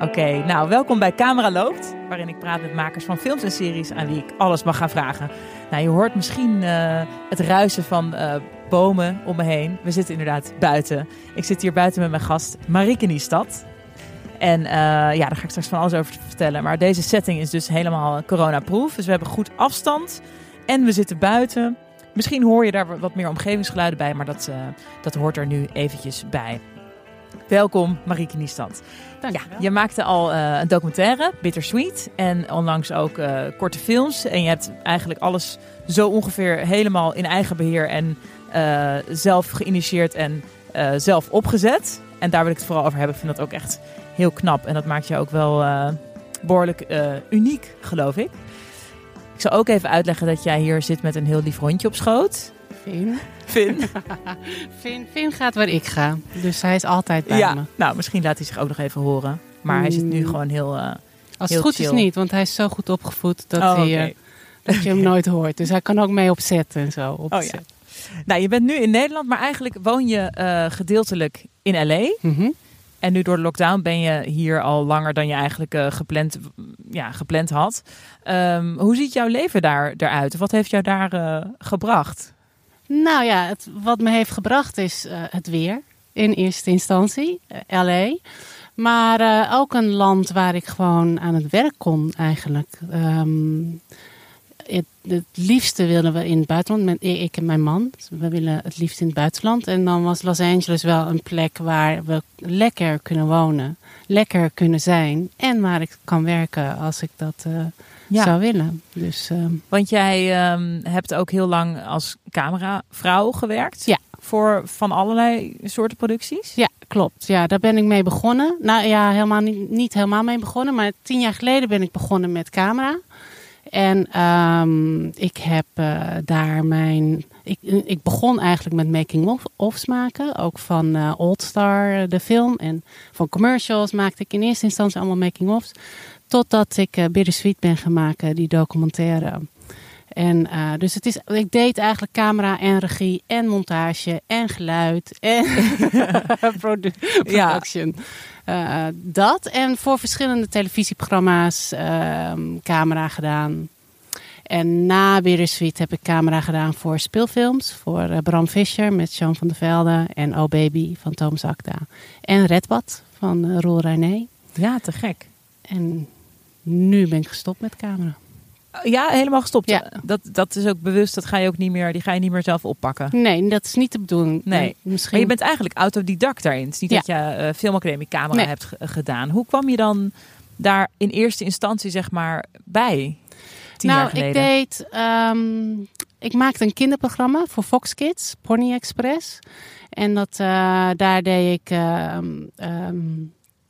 Oké, nou welkom bij Camera Loopt, waarin ik praat met makers van films en series aan wie ik alles mag gaan vragen. Nou, je hoort misschien uh, het ruisen van uh, bomen om me heen. We zitten inderdaad buiten. Ik zit hier buiten met mijn gast Marieke Niestad. En uh, ja, daar ga ik straks van alles over vertellen. Maar deze setting is dus helemaal coronaproof. Dus we hebben goed afstand en we zitten buiten. Misschien hoor je daar wat meer omgevingsgeluiden bij, maar dat, dat hoort er nu eventjes bij. Welkom, Marieke Niestad. Ja, je maakte al uh, een documentaire, Bittersweet. En onlangs ook uh, korte films. En je hebt eigenlijk alles zo ongeveer helemaal in eigen beheer en uh, zelf geïnitieerd en zelf opgezet. En daar wil ik het vooral over hebben. Ik vind dat ook echt heel knap. En dat maakt je ook wel behoorlijk uniek, geloof ik. Ik zal ook even uitleggen dat jij hier zit met een heel lief hondje op schoot. Finn. Finn. Finn, gaat waar ik ga. Dus hij is altijd bij ja, me. Nou, misschien laat hij zich ook nog even horen. Maar hij zit nu Mm. gewoon heel. Uh, Als heel het goed chill. is niet, want hij is zo goed opgevoed dat, Oh, hij, eh, dat je hem nooit hoort. Dus hij kan ook mee opzetten en zo. Op Oh, ja. Nou, je bent nu in Nederland, maar eigenlijk woon je eh, gedeeltelijk in LA. Mhm. En nu door de lockdown ben je hier al langer dan je eigenlijk eh, gepland, ja, gepland had. Ehm, hoe ziet jouw leven daar eruit? Wat heeft jou daar eh, gebracht? Nou ja, het, wat me heeft gebracht is eh, het weer. In eerste instantie, eh, LA. Maar eh, ook een land waar ik gewoon aan het werk kon eigenlijk. Ehm, het, liefste wilden we in het buitenland, met, ik en mijn man. Dus We willen het liefst in het buitenland. En dan was Los Angeles wel een plek waar we lekker kunnen wonen. Lekker kunnen zijn. En waar ik kan werken als ik dat Ja. zou willen. Dus ehm, Want jij ehm, hebt ook heel lang als cameravrouw gewerkt. Ja. Voor van allerlei soorten producties. Ja, klopt. Ja, daar ben ik mee begonnen. Nou ja, helemaal niet, niet helemaal mee begonnen. Maar tien jaar geleden ben ik begonnen met camera. En ehm, ik heb eh, daar mijn. Ik, ik begon eigenlijk met making-ofs maken. Ook van eh Old Star, eh, de film. En van commercials maakte ik in eerste instantie allemaal making-ofs. Totdat ik Bittersweet ben gaan maken, die documentaire. En eh, dus het is, ik deed eigenlijk camera en regie en montage en geluid en produ- Ja. production. Eh, dat en voor verschillende televisieprogramma's ehm, camera gedaan. En na Bittersweet heb ik camera gedaan voor speelfilms. Voor Bram Fischer met Jean van der Velde. En Oh Baby van Thomas Akda. En Redbad van uh, Roel René. Ja, te gek. En nu ben ik gestopt met camera. Ja, helemaal gestopt. Ja. Dat, dat is ook bewust. Dat ga je ook niet meer. Die ga je niet meer zelf oppakken. Nee, dat is niet de bedoeling. Nee. En Misschien... Maar je bent eigenlijk autodidact daarin. Het is niet Ja. dat je eh, filmacademie camera Nee. hebt ge- gedaan. Hoe kwam je dan daar in eerste instantie zeg maar bij? Tien nou, jaar geleden. ik deed. ehm, ik maakte een kinderprogramma voor Fox Kids, Pony Express. En dat, eh, daar deed ik. ehm, ehm,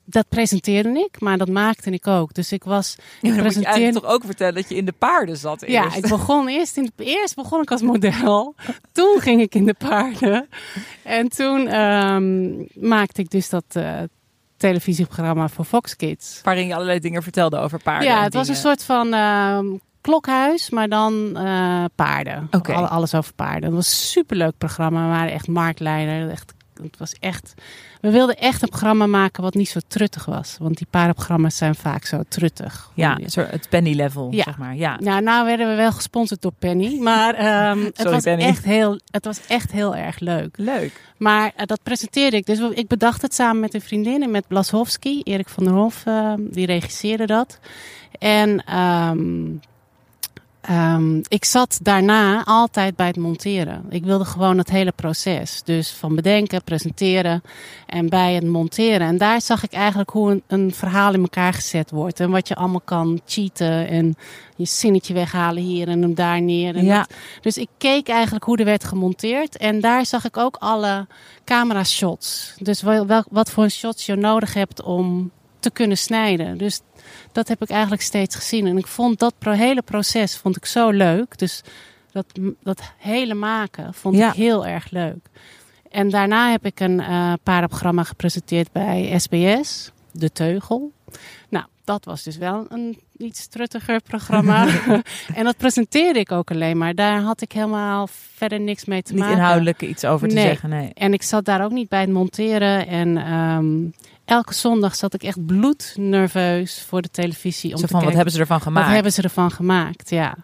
dat presenteerde ik, maar dat maakte ik ook. Dus ik was. Ja, dan moet je presenteerde- eigenlijk toch ook vertellen dat je in de paarden zat Ja, eerst. ik begon eerst, in, eerst begon ik als model. Toen ging ik in de paarden. En toen ehm, maakte ik dus dat eh, televisieprogramma voor Fox Kids. Waarin je allerlei dingen vertelde over paarden. Ja, het was een soort van ehm, klokhuis, maar dan eh, paarden. Alle- alles over paarden. Het was een superleuk programma. We waren echt marktleider. Echt, het was echt... We wilden echt een programma maken wat niet zo truttig was. Want die paardenprogramma's zijn vaak zo truttig. Ja, het penny level, Ja. zeg maar. Ja. Nou, nou werden we wel gesponsord door Penny. Maar ehm, het, was Penny. Echt heel, het was echt heel erg leuk. Leuk. Maar eh, dat presenteerde ik. Dus ik bedacht het samen met een vriendin en met Blasowski. Erik van der Hof, eh, die regisseerde dat. En ehm, ehm, ik zat daarna altijd bij het monteren. Ik wilde gewoon het hele proces. Dus van bedenken, presenteren en bij het monteren. En daar zag ik eigenlijk hoe een, een verhaal in elkaar gezet wordt. En wat je allemaal kan cheaten en je zinnetje weghalen hier en hem daar neer. En Ja. dat- dus ik keek eigenlijk hoe er werd gemonteerd. En daar zag ik ook alle camera shots. Dus wel, wel- wat voor shots je nodig hebt om te kunnen snijden. Dus dat heb ik eigenlijk steeds gezien. En ik vond dat hele proces vond ik zo leuk. Dus dat, dat hele maken vond Ja. ik heel erg leuk. En daarna heb ik een eh paardenprogramma gepresenteerd bij SBS, De Teugel. Nou, dat was dus wel een iets truttiger programma. en dat presenteerde ik ook alleen maar. Daar had ik helemaal verder niks mee te Niet maken. inhoudelijk iets over te Nee. zeggen, nee. En ik zat daar ook niet bij het monteren. En, ehm, elke zondag zat ik echt bloednerveus voor de televisie. Om Zo te van, wat hebben ze ervan gemaakt? Wat hebben ze ervan gemaakt? Ja.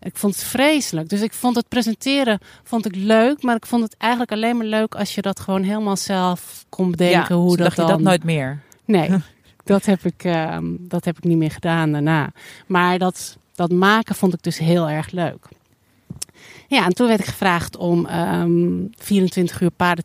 Ik vond het vreselijk. Dus ik vond het presenteren vond ik leuk, maar ik vond het eigenlijk alleen maar leuk als je dat gewoon helemaal zelf kon bedenken ja, hoe dat dacht dan. je dat nooit meer? Nee, dat heb ik, ehm, dat heb ik niet meer gedaan daarna. Maar dat, dat maken vond ik dus heel erg leuk. Ja, en toen werd ik gevraagd om ehm 24 uur paarden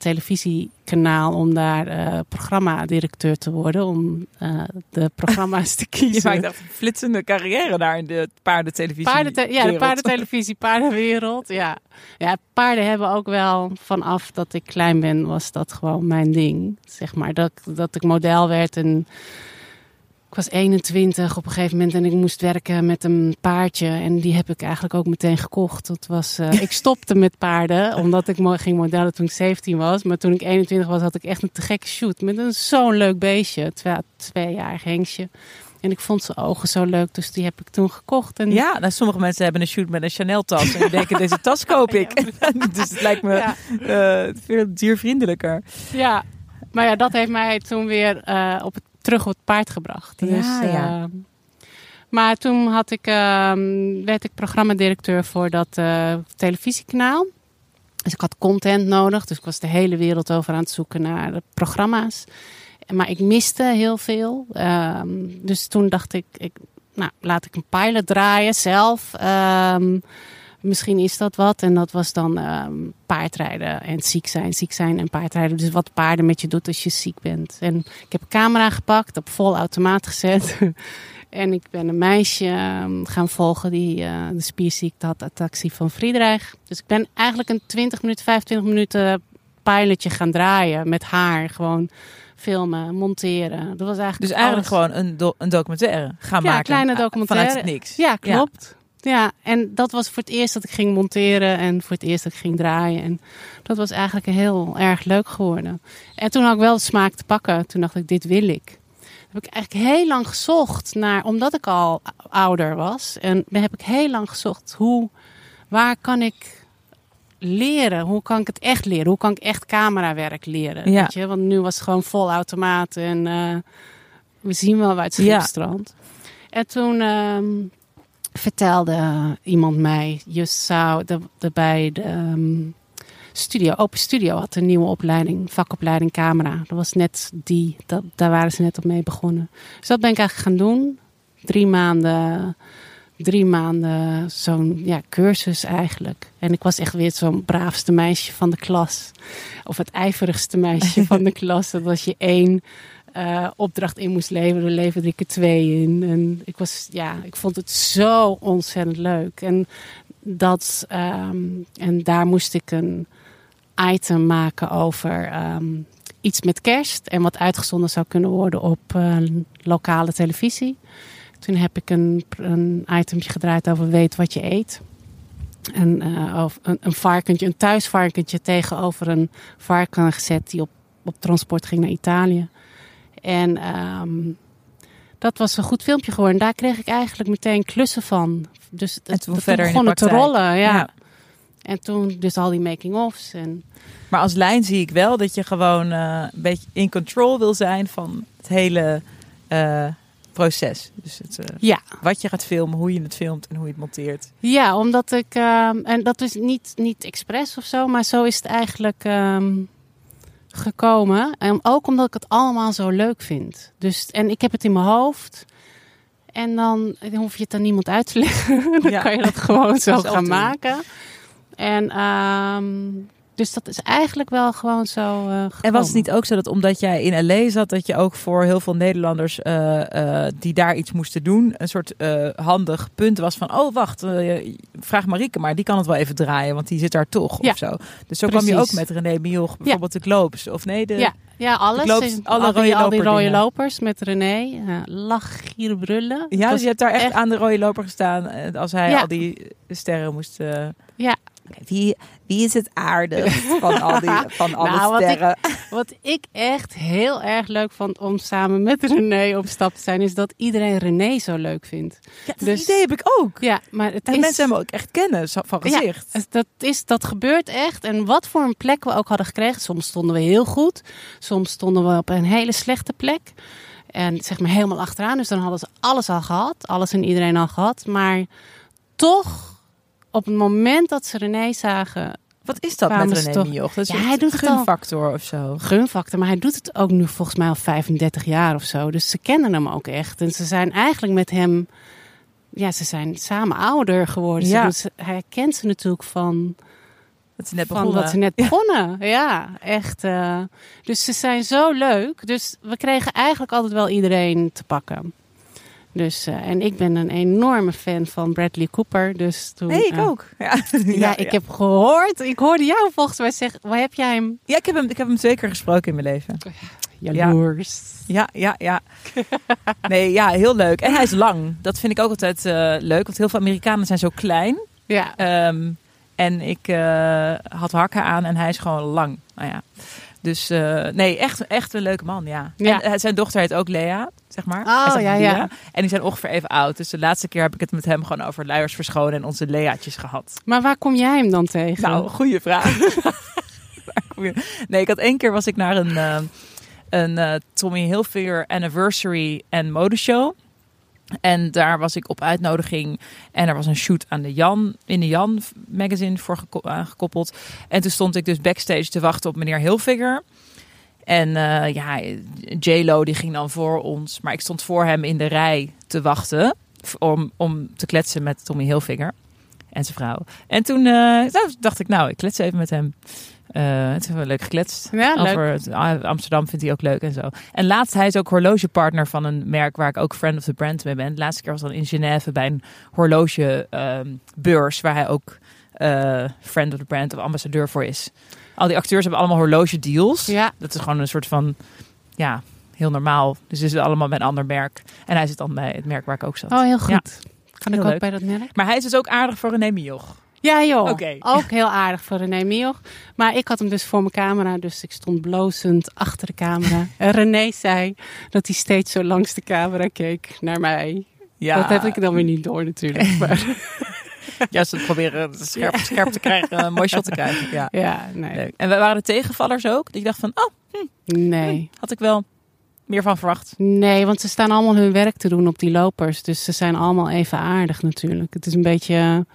televisiekanaal om daar eh programmadirecteur te worden, om eh, de programma's te Je kiezen. maakt echt een flitsende carrière daar in de paardentelevisie. Paardente- ja, de paardentelevisie, paardenwereld. Ja. ja, paarden hebben ook wel vanaf dat ik klein ben, was dat gewoon mijn ding. Zeg maar dat, dat ik model werd en ik was 21 op een gegeven moment en ik moest werken met een paardje. En die heb ik eigenlijk ook meteen gekocht. Dat was, eh, ik stopte met paarden omdat ik ging modellen toen ik 17 was. Maar toen ik 21 was had ik echt een te gekke shoot met een zo'n leuk beestje. Twee, tweejarig hengstje. En ik vond zijn ogen zo leuk, dus die heb ik toen gekocht. En Ja, nou, sommige mensen hebben een shoot met een Chanel-tas en die denken, deze tas koop ik. dus het lijkt me Ja. eh, veel diervriendelijker. Ja, maar ja, dat heeft mij toen weer eh, op het, terug op het paard gebracht. Ja, dus, eh, ja. Maar toen had ik, ehm, werd ik programmadirecteur voor dat eh, televisiekanaal. Dus ik had content nodig, dus ik was de hele wereld over aan het zoeken naar de programma's. Maar ik miste heel veel. Ehm, dus toen dacht ik, ik, nou, laat ik een pilot draaien zelf. Ehm, misschien is dat wat. En dat was dan ehm, paardrijden en ziek zijn. Ziek zijn en paardrijden. Dus wat paarden met je doet als je ziek bent. En ik heb een camera gepakt, op vol automaat gezet. en ik ben een meisje ehm, gaan volgen die eh, de spierziekte had, attractie van Friedrich. Dus ik ben eigenlijk een 20 minuten, 25 minuten pilotje gaan draaien met haar. Gewoon filmen, monteren. Dat was eigenlijk Dus eigenlijk alles. gewoon een, do- een documentaire gaan Ja, maken. kleine eh, documentaire. Vanuit niks. Ja, klopt. Ja. En dat was voor het eerst dat ik ging monteren en voor het eerst dat ik ging draaien. En dat was eigenlijk heel erg leuk geworden. En toen had ik wel de smaak te pakken. Toen dacht ik, dit wil ik. Heb ik eigenlijk heel lang gezocht naar, omdat ik al ouder was. En heb ik heel lang gezocht, hoe, waar kan ik leren? Hoe kan ik het echt leren? Hoe kan ik echt camerawerk leren? Ja. Weet je? Want nu was het gewoon vol automaat en eh, we zien wel waar het schip Ja. strandt. En toen ehm, vertelde iemand mij, je zou de, de, bij de studio, Open Studio had een nieuwe opleiding, vakopleiding camera. Dat was net die, dat, daar waren ze net op mee begonnen. Dus dat ben ik eigenlijk gaan doen. Drie maanden, drie maanden zo'n ja, cursus eigenlijk. En ik was echt weer zo'n braafste meisje van de klas. Of het ijverigste meisje van de klas. Dat was je één eh, opdracht in moest leveren, leverde ik er twee in. En ik, was, ja, ik vond het zo ontzettend leuk. En, dat, ehm, en daar moest ik een item maken over ehm, iets met kerst. En wat uitgezonden zou kunnen worden op eh, lokale televisie. Toen heb ik een, een gedraaid over weet wat je eet. En, eh, of een, een varkentje, een thuisvarkentje tegenover een varken gezet die op, op transport ging naar Italië. En ehm, dat was een goed filmpje geworden. Daar kreeg ik eigenlijk meteen klussen van. Dus En toen de begon het te rollen. Ja. Ja. En toen dus al die making-ofs. En Maar als lijn zie ik wel dat je gewoon eh, een beetje in control wil zijn van het hele eh, proces. Dus het, eh, ja, wat je gaat filmen, hoe je het filmt en hoe je het monteert. Ja, omdat ik. ehm, en dat is niet, niet expres of zo, maar zo is het eigenlijk ehm, gekomen. En ook omdat ik het allemaal zo leuk vind. Dus, en ik heb het in mijn hoofd. En dan, dan hoef je het aan niemand uit te leggen. dan Ja. kan je dat gewoon zo Zelf gaan maken. En ehm, dus dat is eigenlijk wel gewoon zo. eh, En was het niet ook zo dat omdat jij in LA zat, dat je ook voor heel veel Nederlanders eh, eh, die daar iets moesten doen, een soort handig punt was van, oh wacht, vraag Marieke maar, die kan het wel even draaien, want die zit daar toch Ja, of zo. Dus zo kwam je ook met René Mioch, bijvoorbeeld de Globes, of nee? De, Ja, ja alles. Alle al, die, rode al die rode loperdingen. lopers met René. Uh, lach, gieren, brullen. Ja, dus je hebt daar echt, echt- aan de rode loper gestaan als hij Ja. al die sterren moest... Ja, Wie, wie is het aardig van al die van alle Nou, wat ik- sterren? Wat ik echt heel erg leuk vond om samen met René op stap te zijn, is dat iedereen René zo leuk vindt. Ja, dat dus- idee heb ik ook. Ja, maar het En is... mensen hem ook echt kennen zo- van Ja, gezicht. dus dat, is, dat gebeurt echt. En wat voor een plek we ook hadden gekregen. Soms stonden we heel goed. Soms stonden we op een hele slechte plek. En zeg maar helemaal achteraan. Dus dan hadden ze alles al gehad. Alles en iedereen al gehad. Maar toch, op het moment dat ze René zagen... Wat is dat met ze René toch- Mioch? Dat is Ja, een hij doet het al. gunfactor of zo. Gunfactor, maar hij doet het ook nu volgens mij al 35 jaar of zo. Dus ze kennen hem ook echt. En ze zijn eigenlijk met hem... Ja, ze zijn samen ouder geworden. Ze Ja. ze- hij kent ze natuurlijk van... Dat is net van begonnen. dat ze net begonnen. Ja, echt. eh, dus ze zijn zo leuk. Dus we kregen eigenlijk altijd wel iedereen te pakken. Dus, eh, en ik ben een enorme fan van Bradley Cooper. Dus toen, Nee, ik eh, ook. Ja, Ja, ik heb gehoord. Ik hoorde jou volgens mij zeggen. Waar heb jij hem? Ja, ik heb hem, ik heb hem twee keer gesproken in mijn leven. Jaloers. Ja, ja, ja. Nee, ja, heel leuk. En hij is lang. Dat vind ik ook altijd eh, leuk. Want heel veel Amerikanen zijn zo klein. Ja. Ehm, en ik eh, had hakken aan en hij is gewoon lang. Nou ja. Dus eh, nee, echt, echt een leuke man, ja. Ja. En, eh, zijn dochter heet ook Lea, zeg maar. Oh, Hij ja, ja. En die zijn ongeveer even oud. Dus de laatste keer heb ik het met hem gewoon over luiers verschonen en onze Lea'tjes gehad. Maar waar kom jij hem dan tegen? Nou, goede vraag. Nee, ik had één keer was ik naar een, eh, een Tommy Hilfiger anniversary en modeshow. En daar was ik op uitnodiging. En er was een shoot aan de Jan, in de Jan magazine voor geko- aangekoppeld. En toen stond ik dus backstage te wachten op meneer Hilfiger. En eh, ja, J-Lo die ging dan voor ons. Maar ik stond voor hem in de rij te wachten. Om, om te kletsen met Tommy Hilfiger en zijn vrouw. En toen eh, nou, dacht ik, nou, ik klets even met hem. Eh toen hebben we leuk gekletst. Ja, leuk. Over het, ah, Amsterdam vindt hij ook leuk en zo. En laatst, hij is ook horlogepartner van een merk waar ik ook friend of the brand mee ben. De laatste keer was dan in Genève bij een horlogebeurs waar hij ook eh, friend of the brand of ambassadeur voor is. Al die acteurs hebben allemaal horloge deals. Ja. Dat is gewoon een soort van, ja, heel normaal. Dus ze zitten allemaal bij een ander merk. En hij zit dan bij het merk waar ik ook zat. Oh, heel goed. Ja. Kan ik ook leuk. bij dat merk? Maar hij is dus ook aardig voor René Mioch. Ja joh, Oké. ook heel aardig voor René Mioch. Maar ik had hem dus voor mijn camera, dus ik stond blozend achter de camera. En René zei dat hij steeds zo langs de camera keek naar mij. Ja, Dat heb ik dan weer niet door natuurlijk. Maar, Ja, ze proberen het scherp, scherp te krijgen, een mooi shot te krijgen. Ja. ja, nee. Leuk. En we waren de tegenvallers ook. Dat je dacht van, oh, Nee. had ik wel meer van verwacht. Nee, want ze staan allemaal hun werk te doen op die lopers. Dus ze zijn allemaal even aardig natuurlijk. Het is een beetje...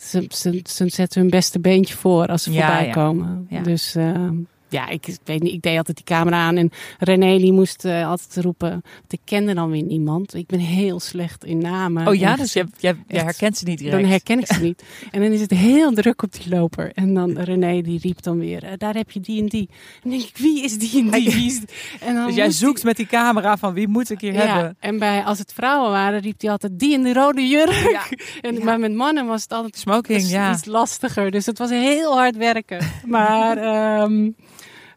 Ze, ze, ze zetten hun beste beentje voor als ze Ja, voorbij komen. Ja. Dus eh, ja, ik, ik weet niet. Ik deed altijd die camera aan. En René die moest eh, altijd roepen. Want ik kende dan weer niemand. Ik ben heel slecht in namen. Oh ja, En dus je, je, je Echt. herkent ze niet direct. Dan herken ik ze niet. En dan is het heel druk op die loper. En dan René die riep dan weer, eh, daar heb je die en die. En dan denk ik, wie is die en die? Wie is die? En dan Dus jij zoekt met die camera van wie moet ik hier ja, hebben. en bij, als het vrouwen waren, riep hij altijd die in de rode jurk. Ja. En, Ja. Maar met mannen was het altijd Smoking, iets, ja. iets lastiger. Dus het was heel hard werken. Maar, ehm,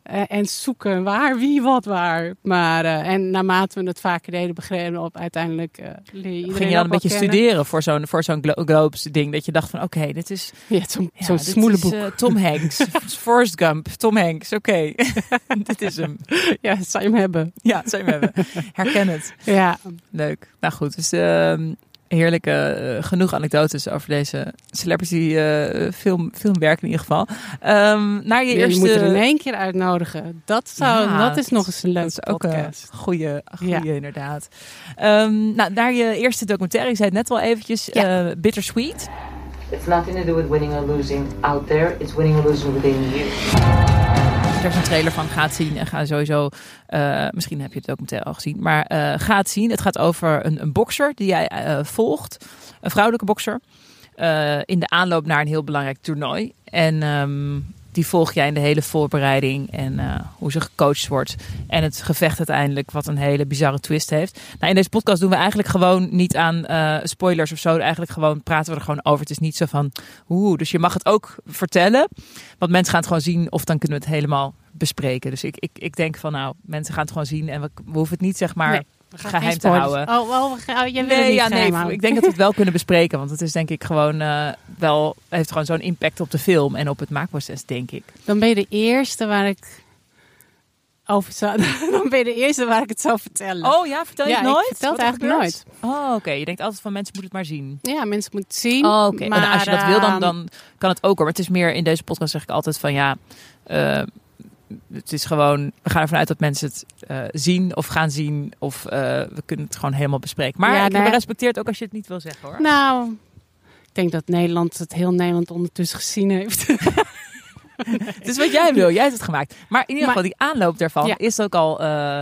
eh, en zoeken waar, wie, wat, waar. Maar, eh, en naarmate we het vaker deden, begrepen we op uiteindelijk iedereen Ging je dan een beetje kennen. studeren voor zo'n voor zo'n Glo- Globes ding? Dat je dacht van, oké, dit is Ja, zo'n ja, smoelenboek. is, eh, Tom Hanks, Forrest Gump, Tom Hanks, oké. dit is hem. Ja, zou je hem hebben. Ja, zou je hem hebben. Herken het. Ja, Leuk. Nou goed, dus ehm heerlijke, eh, genoeg anekdotes over deze celebrity eh, film, filmwerk in ieder geval. Ehm, naar je je, eerste... moet er in één keer uitnodigen. Dat, zou, Ja, dat is nog eens een Dat leuke is ook een podcast. goede, goede Ja. inderdaad. Ehm, nou, naar je eerste documentaire, je zei het net al eventjes, Ja. eh, Bittersweet. It's nothing to do with winning or losing out there. It's winning or losing within you. Er is een trailer van, gaat zien en ga sowieso, eh, misschien heb je het documentaire al gezien, maar eh ga zien. Het gaat over een, een bokser die jij eh, volgt, een vrouwelijke bokser, in de aanloop naar een heel belangrijk toernooi. En ehm, die volg jij in de hele voorbereiding en eh, hoe ze gecoacht wordt. En het gevecht uiteindelijk, wat een hele bizarre twist heeft. Nou, in deze podcast doen we eigenlijk gewoon niet aan eh, spoilers of zo. Eigenlijk gewoon praten we er gewoon over. Het is niet zo van, oeh, dus je mag het ook vertellen. Want mensen gaan het gewoon zien of dan kunnen we het helemaal bespreken. Dus ik, ik, ik denk van, nou, mensen gaan het gewoon zien. En we, hoeven het niet, zeg maar. Geheim te houden. Oh, oh, we gaan- oh, jij wil Nee, niet ja, nee, ik denk dat we het wel kunnen bespreken. Want het is denk ik gewoon eh, wel, heeft gewoon zo'n impact op de film en op het maakproces, denk ik. Dan ben je de eerste waar ik over zou... Dan ben je de eerste waar ik het zou vertellen. Oh ja, vertel je ja, het nooit? ik vertel het eigenlijk nooit. Oh, oké. Je denkt altijd van mensen moeten het maar zien. Ja, mensen moeten het zien. Oh, oké. Maar, En als je dat wil, dan, dan kan het ook hoor. Maar het is meer in deze podcast zeg ik altijd van ja. eh, het is gewoon, we gaan ervan uit dat mensen het eh, zien of gaan zien. Of eh, we kunnen het gewoon helemaal bespreken. Maar Ja, ik nee. respecteer het ook als je het niet wil zeggen hoor. Nou, ik denk dat Nederland het heel Nederland ondertussen gezien heeft. Het is wat jij wil. Jij hebt het gemaakt. Maar in ieder Maar- geval, die aanloop daarvan Ja. is ook al eh,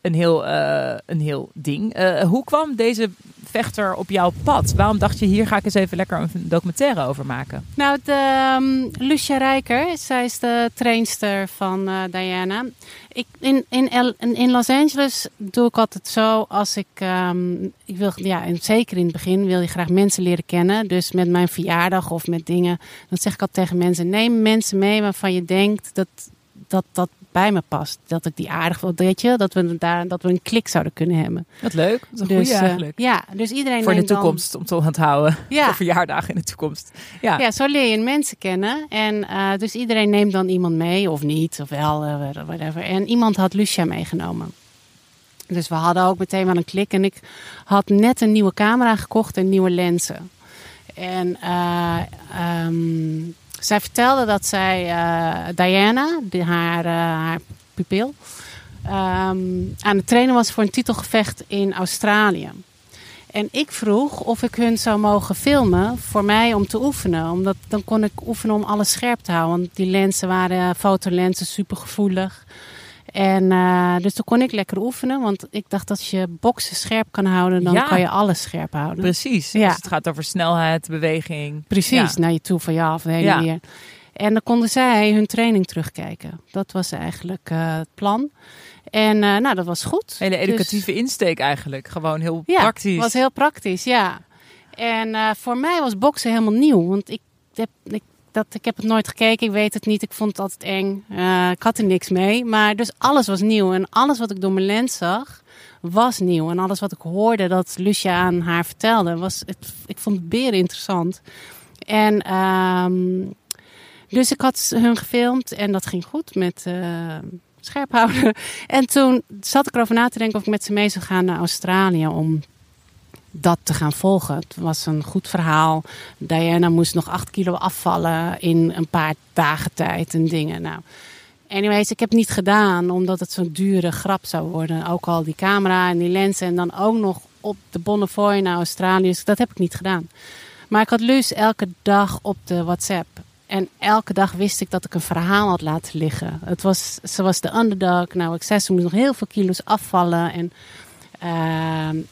een, heel, eh, een heel ding. Eh, hoe kwam deze vechter op jouw pad? Waarom dacht je, hier ga ik eens even lekker een documentaire over maken? Nou, de, ehm, Lucia Rijker, zij is de trainster van eh, Diana. Ik, in, in, in Los Angeles doe ik altijd zo als ik, ehm, ik wil, ja, en zeker in het begin wil je graag mensen leren kennen. Dus met mijn verjaardag of met dingen, dan zeg ik altijd tegen mensen, neem mensen mee waarvan je denkt dat dat, dat bij me past. Dat ik die aardig wil, weet je, dat we, daar, dat we een klik zouden kunnen hebben. Wat leuk. Dat is een dus, goeie eh, eigenlijk. ja, dus iedereen Voor de neemt dan- toekomst, om te onthouden. Ja. Voor verjaardagen in de toekomst. Ja. Ja, zo leer je mensen kennen. En eh, dus iedereen neemt dan iemand mee, of niet, of wel, eh, whatever. En iemand had Lucia meegenomen. Dus we hadden ook meteen wel een klik. En ik had net een nieuwe camera gekocht en nieuwe lenzen. En eh, ehm, zij vertelde dat zij eh, Diana, die, haar, eh, haar pupil, ehm, aan het trainen was voor een titelgevecht in Australië. En ik vroeg of ik hun zou mogen filmen voor mij om te oefenen. Omdat dan kon ik oefenen om alles scherp te houden. Want die lenzen waren fotolenzen, super gevoelig. En eh, dus toen kon ik lekker oefenen. Want ik dacht dat als je boksen scherp kan houden, dan Ja. kan je alles scherp houden. Precies. Ja. Dus het gaat over snelheid, beweging. Precies, Ja. naar je toe van de hele Ja. weer. En dan konden zij hun training terugkijken. Dat was eigenlijk eh, het plan. En eh, nou, dat was goed. Hele Dus- educatieve insteek eigenlijk. Gewoon heel ja, praktisch. was heel praktisch, ja. En voor mij was boksen helemaal nieuw. Want ik heb, ik, dat, ik heb het nooit gekeken, ik weet het niet. Ik vond het altijd eng. Eh, ik had er niks mee. Maar dus alles was nieuw. En alles wat ik door mijn lens zag, was nieuw. En alles wat ik hoorde dat Lucia aan haar vertelde, was het, ik vond het beren interessant. En ehm, dus ik had hun gefilmd en dat ging goed met eh, scherp houden. En toen zat ik erover na te denken of ik met ze mee zou gaan naar Australië om dat te gaan volgen. Het was een goed verhaal. Diana moest nog acht kilo afvallen in een paar dagen tijd en dingen. Nou, anyways, ik heb het niet gedaan omdat het zo'n dure grap zou worden. Ook al die camera en die lenzen en dan ook nog op de Bonnefoy naar Australië. Dus dat heb ik niet gedaan. Maar ik had Luus elke dag op de WhatsApp. En elke dag wist ik dat ik een verhaal had laten liggen. Het was, ze was de underdog. Nou, ik zei, ze moest nog heel veel kilo's afvallen. En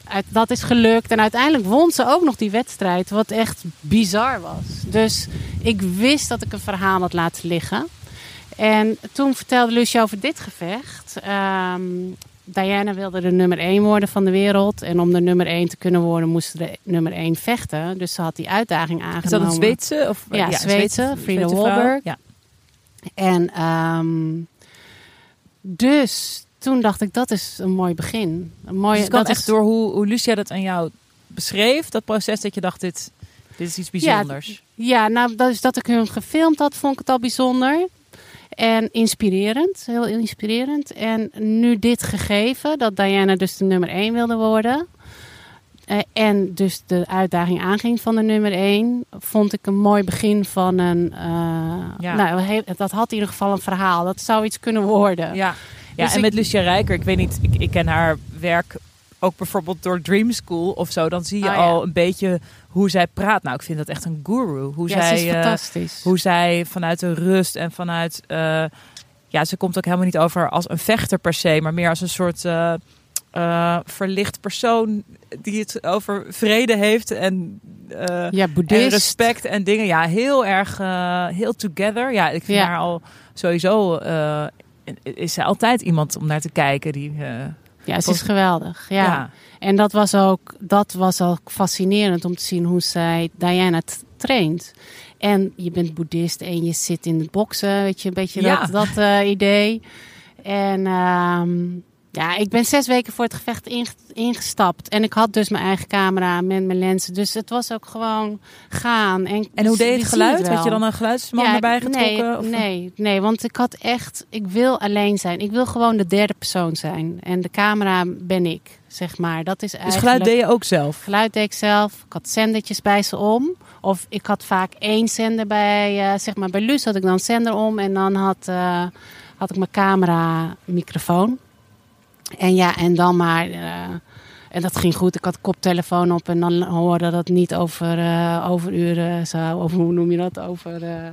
uit, dat is gelukt. En uiteindelijk won ze ook nog die wedstrijd. Wat echt bizar was. Dus ik wist dat ik een verhaal had laten liggen. En toen vertelde Lucia over dit gevecht. Ehm, Diana wilde de nummer 1 worden van de wereld. En om de nummer 1 te kunnen worden, moest ze de nummer 1 vechten. Dus ze had die uitdaging aangenomen. Is dat een Zweedse? Of, Ja, Zweedse, Frida. Ja. En ehm, dus toen dacht ik, dat is een mooi begin. Een mooie, Dus het dat echt is, door hoe, hoe Lucia dat aan jou beschreef, dat proces, dat je dacht, dit, dit is iets bijzonders. Ja, nou, dat is dat ik hun gefilmd had, vond ik het al bijzonder. En inspirerend, heel inspirerend. En nu dit gegeven, dat Diana dus de nummer 1 wilde worden. eh, en dus de uitdaging aanging van de nummer 1, vond ik een mooi begin van een. eh, Ja. Nou, dat had in ieder geval een verhaal. Dat zou iets kunnen worden. Ja, ja Dus en ik- met Lucia Rijker, ik weet niet, ik, ik ken haar werk ook bijvoorbeeld door Dream School of zo. Dan zie je ja. al een beetje hoe zij praat. Nou, ik vind dat echt een guru. Hoe Ja, zij, ze is eh, fantastisch. hoe zij vanuit de rust en vanuit... eh, ja, ze komt ook helemaal niet over als een vechter per se, maar meer als een soort... eh, verlicht persoon die het over vrede heeft en, ja, en respect en dingen. Ja, heel erg, heel together. Ja, ik vind Ja. haar al sowieso, is zij altijd iemand om naar te kijken. Die, eh, Ja, ze is geweldig. Ja. ja. En dat was ook, dat was ook fascinerend om te zien hoe zij Diana traint. En je bent boeddhist en je zit in het boksen, weet je, een beetje Ja. dat, dat eh, idee. En ehm, Ja, ik ben zes weken voor het gevecht inge- ingestapt. En ik had dus mijn eigen camera met mijn lenzen. Dus het was ook gewoon gaan. En, En hoe deed je het geluid? wel. Had je dan een geluidsman Ja, erbij getrokken? Nee, of- nee, nee, want ik had echt, ik wil alleen zijn. Ik wil gewoon de derde persoon zijn. En de camera ben ik, zeg maar. Dat is Dus eigenlijk... geluid deed je ook zelf? Geluid deed ik zelf. Ik had zendertjes bij ze om. Of ik had vaak één zender bij, eh, zeg maar bij Luus had ik dan zender om. En dan had, eh, had ik mijn camera microfoon. En ja, en dan maar... eh, en dat ging goed. Ik had koptelefoon op en dan hoorde dat niet over, eh overuren zou. Of hoe noem je dat? Over... eh,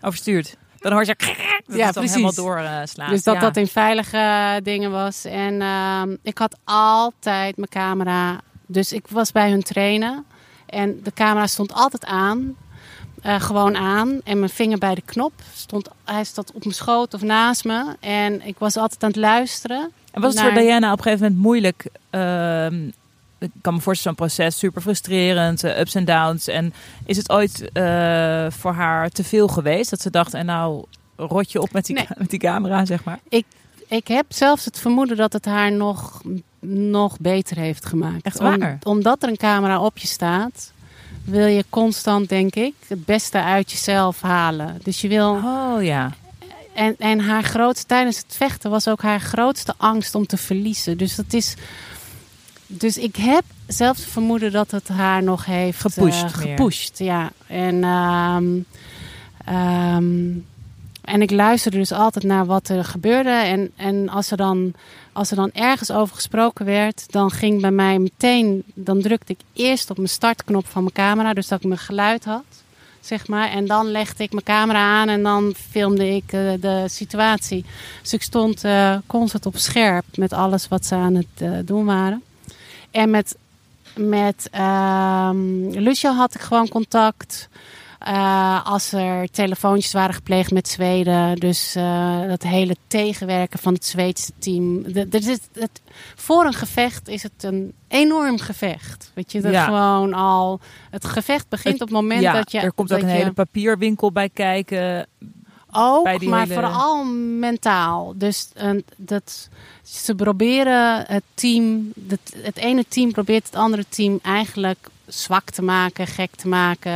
Overstuurd. Dan hoor je dat Ja, het precies. helemaal doorslaat. Dus dat ja. dat in veilige dingen was. En ehm, ik had altijd mijn camera. Dus ik was bij hun trainen. En de camera stond altijd aan. Gewoon aan. En mijn vinger bij de knop. Stond, hij stond op mijn schoot of naast me. En ik was altijd aan het luisteren. En was het naar- voor Diana op een gegeven moment moeilijk? ehm, ik kan me voorstellen, zo'n proces super frustrerend, eh, ups en downs. En is het ooit eh, voor haar te veel geweest? Dat ze dacht, en nou rot je op met die, Nee. met die camera, zeg maar. Ik heb zelfs het vermoeden dat het haar nog, nog beter heeft gemaakt. Echt Om- waar? omdat er een camera op je staat, wil je constant, denk ik, het beste uit jezelf halen. Dus je wil. Oh ja. En, en haar grootste, tijdens het vechten was ook haar grootste angst om te verliezen. Dus dat is. Dus ik heb zelfs het vermoeden dat het haar nog heeft Gepusht eh, meer. gepusht, ja. En, ehm, ehm, en ik luisterde dus altijd naar wat er gebeurde. En, en als, er dan, als er dan ergens over gesproken werd, dan ging bij mij meteen. Dan drukte ik eerst op mijn startknop van mijn camera, dus dat ik mijn geluid had zeg maar. En dan legde ik mijn camera aan en dan filmde ik eh, de situatie. Dus ik stond eh, constant op scherp met alles wat ze aan het eh, doen waren. En met, met ehm Lucia had ik gewoon contact. Eh, als er telefoontjes waren gepleegd met Zweden. Dus eh, dat hele tegenwerken van het Zweedse team. De, zit- het, voor een gevecht is het een enorm gevecht. Weet je, dat Ja. gewoon al. Het gevecht begint op het moment ja, dat je. er komt ook een je- hele papierwinkel bij kijken. Ook, maar hele- vooral mentaal. Dus eh, dat, ze proberen het team, het, het ene team probeert het andere team eigenlijk zwak te maken, gek te maken.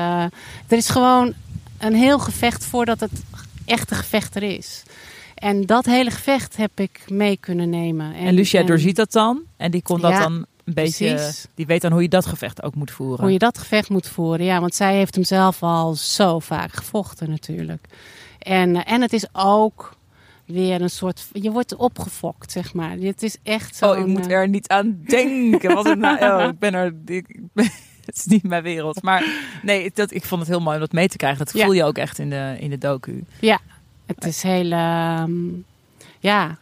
Er is gewoon een heel gevecht voordat het echte gevecht er is. En dat hele gevecht heb ik mee kunnen nemen. En, Lucia doorziet dat dan. En die kon dat Ja, dan een beetje... precies. Die weet dan hoe je dat gevecht ook moet voeren. Hoe je dat gevecht moet voeren. Ja, want zij heeft hem zelf al zo vaak gevochten natuurlijk. En, eh, en het is ook weer een soort... Je wordt opgefokt, zeg maar. Het is echt zo... Oh, ik moet er niet aan denken. Wat nou, oh, ik ben er. Ik, het is niet mijn wereld. Maar nee, dat, ik vond het heel mooi om dat mee te krijgen. Dat Ja. voel je ook echt in de, in de docu. Het is heel... ehm, ja.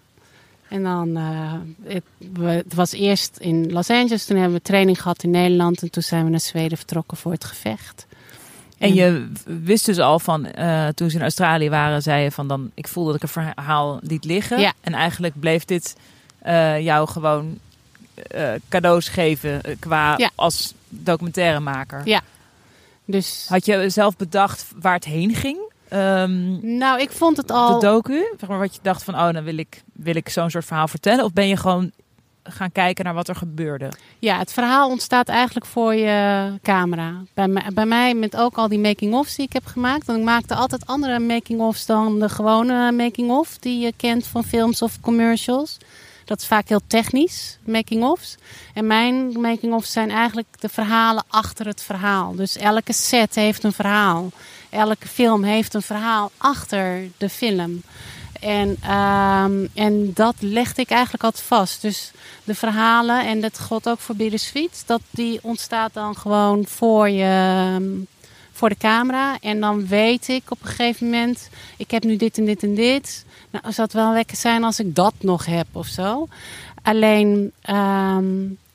En dan... eh, het, we- het was eerst in Los Angeles. Toen hebben we training gehad in Nederland. En toen zijn we naar Zweden vertrokken voor het gevecht. En je wist dus al van, eh, toen ze in Australië waren, zei je van dan, ik voelde dat ik een verhaal liet liggen. Ja. En eigenlijk bleef dit eh, jou gewoon eh, cadeaus geven qua Ja. als documentairemaker. Ja. Dus... Had je zelf bedacht waar het heen ging? Ehm, Nou, ik vond het al... de docu? Zeg maar wat je dacht van, oh, dan wil ik, wil ik zo'n soort verhaal vertellen. Of ben je gewoon gaan kijken naar wat er gebeurde? Ja, het verhaal ontstaat eigenlijk voor je camera. Bij mij, bij mij met ook al die making-offs die ik heb gemaakt. Want ik maakte altijd andere making-offs dan de gewone making-off die je kent van films of commercials. Dat is vaak heel technisch, making-offs. En mijn making-offs zijn eigenlijk de verhalen achter het verhaal. Dus elke set heeft een verhaal. Elke film heeft een verhaal achter de film. En, ehm, en dat legde ik eigenlijk altijd vast. Dus de verhalen, en dat geldt ook voor Bittersweet, dat die ontstaat dan gewoon voor je, ehm, voor de camera. En dan weet ik op een gegeven moment, ik heb nu dit en dit en dit. Nou, zou het wel lekker zijn als ik dat nog heb of zo. Alleen, ehm,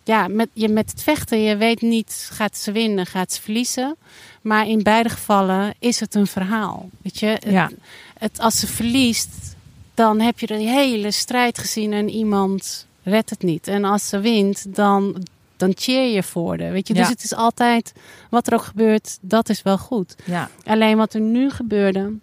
ja, met, je, met het vechten, je weet niet, gaat ze winnen, gaat ze verliezen. Maar in beide gevallen is het een verhaal. Weet je, het, Ja. het, als ze verliest, dan heb je de hele strijd gezien en iemand redt het niet. En als ze wint, dan, dan cheer je voor haar. Weet je? Dus het is altijd, wat er ook gebeurt, dat is wel goed. Ja. Alleen wat er nu gebeurde,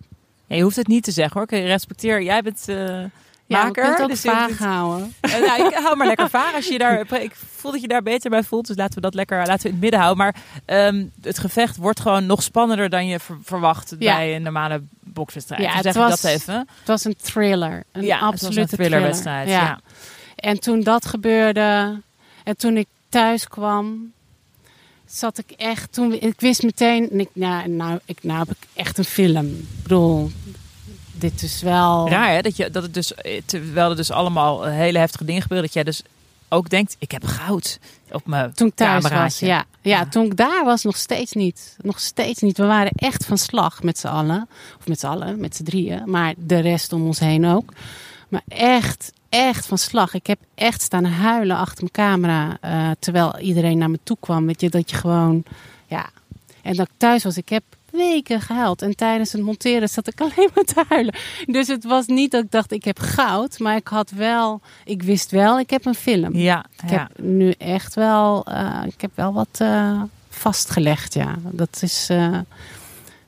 Ja, je hoeft het niet te zeggen hoor. Ik respecteer. Jij bent, eh, Ja, maker. ook Dus vaag houden. Eh, nou, ik hou maar lekker vaag. Als je daar, ik voel dat je daar beter bij voelt. Dus laten we dat lekker laten we in het midden houden. Maar ehm, het gevecht wordt gewoon nog spannender dan je ver- verwacht Ja. bij een normale bokswedstrijd. Ja, Dus het zeg was dat even. Het was een thriller. Een ja, absolute een thrillerwedstrijd. thriller. Ja. En toen dat gebeurde en toen ik thuis kwam, zat ik echt. Toen, ik wist meteen, en ik, nou, nou, ik, nou heb ik echt een film. Ik bedoel, dit is wel. Raar hè, dat, je, dat het dus, eh, terwijl er dus allemaal eh, hele heftige dingen gebeuren, dat jij dus ook denkt, ik heb goud op mijn Toen ik thuis was, ja. Ja. toen ik daar was, nog steeds niet. Nog steeds niet. We waren echt van slag met z'n allen. Of met z'n allen, met z'n drieën. Maar de rest om ons heen ook. Maar echt, echt van slag. Ik heb echt staan huilen achter mijn camera. eh, terwijl iedereen naar me toe kwam. Weet je, dat je gewoon, ja. En dat ik thuis was, ik heb weken gehuild. En tijdens het monteren zat ik alleen maar te huilen. Dus het was niet dat ik dacht, ik heb goud. Maar ik had wel, ik wist wel, ik heb een film. Ja, Ik ja. heb nu echt wel, eh, ik heb wel wat eh, vastgelegd, ja. Dat is, eh,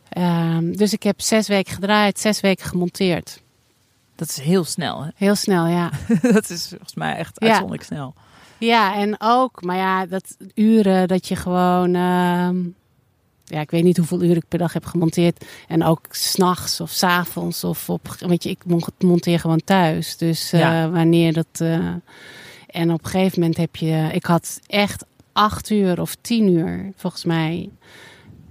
ehm, dus ik heb zes weken gedraaid, zes weken gemonteerd. dat is heel snel. Hè? Heel snel, ja. dat is volgens mij echt Ja. uitzonderlijk snel. Ja, en ook, maar ja, dat uren dat je gewoon, ehm, ja, ik weet niet hoeveel uren ik per dag heb gemonteerd. En ook s'nachts of s'avonds of op, weet je, ik mon- monteer gewoon thuis. Dus eh, wanneer dat, eh, en op een gegeven moment heb je, ik had echt acht uur of tien uur, volgens mij,